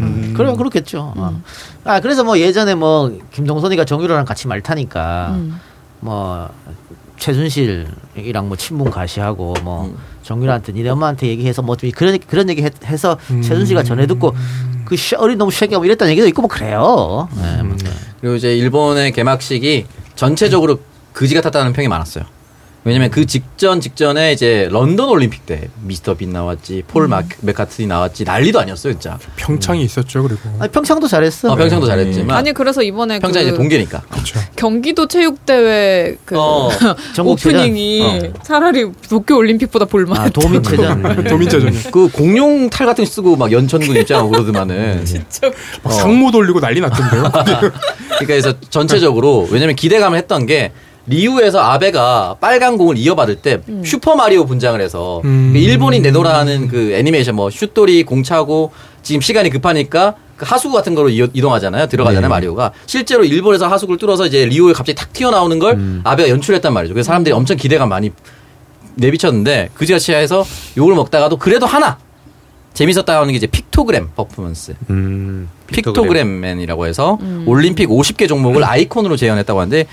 음. 그러면 그렇겠죠. 어. 아 그래서 뭐 예전에 뭐 김동선이가 정유라랑 같이 말 타니까 음. 뭐 최순실이랑 뭐 친분 가시하고 뭐 음. 정유라한테 니네 엄마한테 얘기해서 뭐좀 그런 그런 얘기 했- 해서 최순실가 전해 듣고 그 씨, 어린 놈 새끼가 뭐 이랬다는 얘기도 있고 뭐 그래요. 네, 뭐. 그리고 이제 일본의 개막식이 전체적으로 그지 같았다는 평이 많았어요. 왜냐면 그 직전 직전에 이제 런던 올림픽 때 미스터 빈 나왔지, 폴 마, 맥카트니 나왔지 난리도 아니었어요, 진짜. 평창이 있었죠 그리고. 아니, 평창도 잘했어. 어, 평창도 잘했지만 아니 그래서 이번에 평창 그 이제 동계니까. 그렇죠. 경기도 체육대회 그 어? (laughs) 오프닝이 차라리 도쿄 올림픽보다 볼만. 아 도민체전. (laughs) 도민자전이. 그 공룡 탈 같은 거 쓰고 막 연천군 입장하고 (laughs) 그러더만은. 막 상모 돌리고 난리 났던데요. 그러니까 그래서 전체적으로 왜냐면 기대감을 했던 게 리우에서 아베가 빨간 공을 이어받을 때 슈퍼 마리오 분장을 해서 음. 일본이 내놓으라는 그 애니메이션 뭐 슛돌이 공 차고 지금 시간이 급하니까 그 하수구 같은 거로 이- 이동하잖아요. 들어가잖아요. 네. 마리오가 실제로 일본에서 하수구를 뚫어서 이제 리오에 갑자기 탁 튀어나오는 걸 음. 아베가 연출했단 말이죠. 그래서 사람들이 엄청 기대감 많이 내비쳤는데 해서 욕을 먹다가도 그래도 하나 재밌었다 하는 게 이제 픽토그램 퍼포먼스. 음, 픽토그램맨이라고 해서 음. 올림픽 50개 종목을 아이콘으로 재현했다고 하는데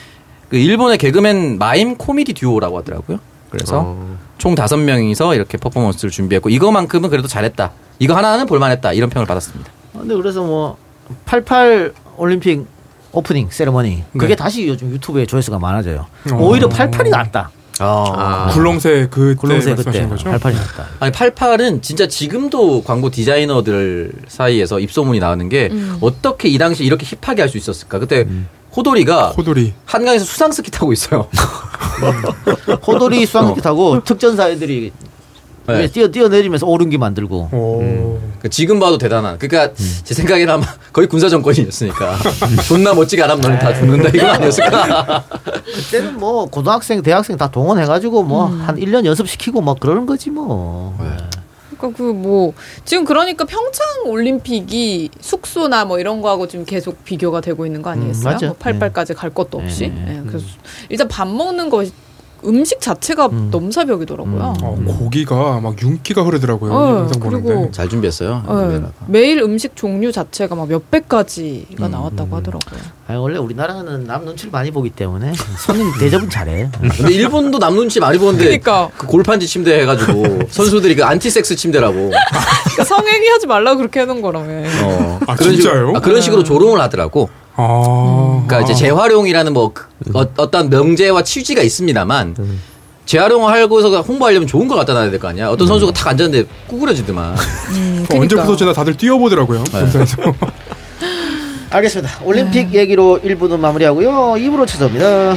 그 일본의 개그맨 마임 코미디 듀오라고 하더라고요. 그래서 어. 총 다섯 명이서 이렇게 퍼포먼스를 준비했고 이거만큼은 그래도 잘했다. 이거 하나는 볼만했다. 이런 평을 받았습니다. 근데 그래서 뭐 88 올림픽 오프닝 세레머니 그게 네. 다시 요즘 유튜브에 조회수가 많아져요. 어. 오히려 88이 낫다. 아. 굴렁쇠 그때 굴렁쇠 그때 말씀하시는 거죠? 88이 낫다. (laughs) 아니 88은 진짜 지금도 광고 디자이너들 사이에서 입소문이 나오는 게 음. 어떻게 이 당시 이렇게 힙하게 할 수 있었을까? 그때 호돌이가 호돌이 한강에서 수상스키 타고 있어요. 호돌이 수상스키 타고 특전사 애들이 네. 뛰어 뛰어내리면서 오른기 만들고 오. 그 지금 봐도 대단한. 그러니까 제 생각에는 아마 거의 군사 정권이었으니까 (laughs) 존나 멋지게 안 하면 너는 다 죽는다 이거 아니었을까? (laughs) 그때는 뭐 고등학생 대학생 다 동원해가지고 뭐한 1년 연습시키고 뭐 그러는 거지 뭐. 그러니까 그 뭐 지금 그러니까 평창 올림픽이 숙소나 뭐 이런 거하고 지금 계속 비교가 되고 있는 거 아니겠어요? 음, 맞아. 뭐 88까지 갈 것도 없이. 네, 예, 그래서 일단 밥 먹는 거 음식 자체가 넘사벽이더라고요. 어, 고기가 막 윤기가 흐르더라고요. 어, 영상 그리고 보는데. 잘 준비했어요. 예, 매일 음식 종류 자체가 막 몇백 가지가 나왔다고 하더라고요. 아니, 원래 우리나라는 남 눈치를 많이 보기 때문에 손님 대접은 잘해. 근데 일본도 남 눈치 많이 보는데 그러니까. 그 골판지 침대 해가지고 선수들이 그 안티섹스 침대라고 (laughs) 그러니까 성행위 하지 말라고 그렇게 해놓은 거라며. 어, 아, 그런 진짜요? 식으로, 아, 그런 식으로 조롱을 하더라고. 아. 그러니까 이제 재활용이라는 뭐 그- 어, 어떤 명제와 취지가 있습니다만 음. 재활용을 하고서 홍보하려면 좋은 걸 갖다 놔야 될 거 아니야. 어떤 선수가 탁 앉았는데 구부러지더만. 음, (laughs) 어, 언제 부서지나 다들 뛰어보더라고요. 네. (laughs) 알겠습니다. 올림픽 얘기로 1부는 마무리하고요. 2부로 찾아옵니다.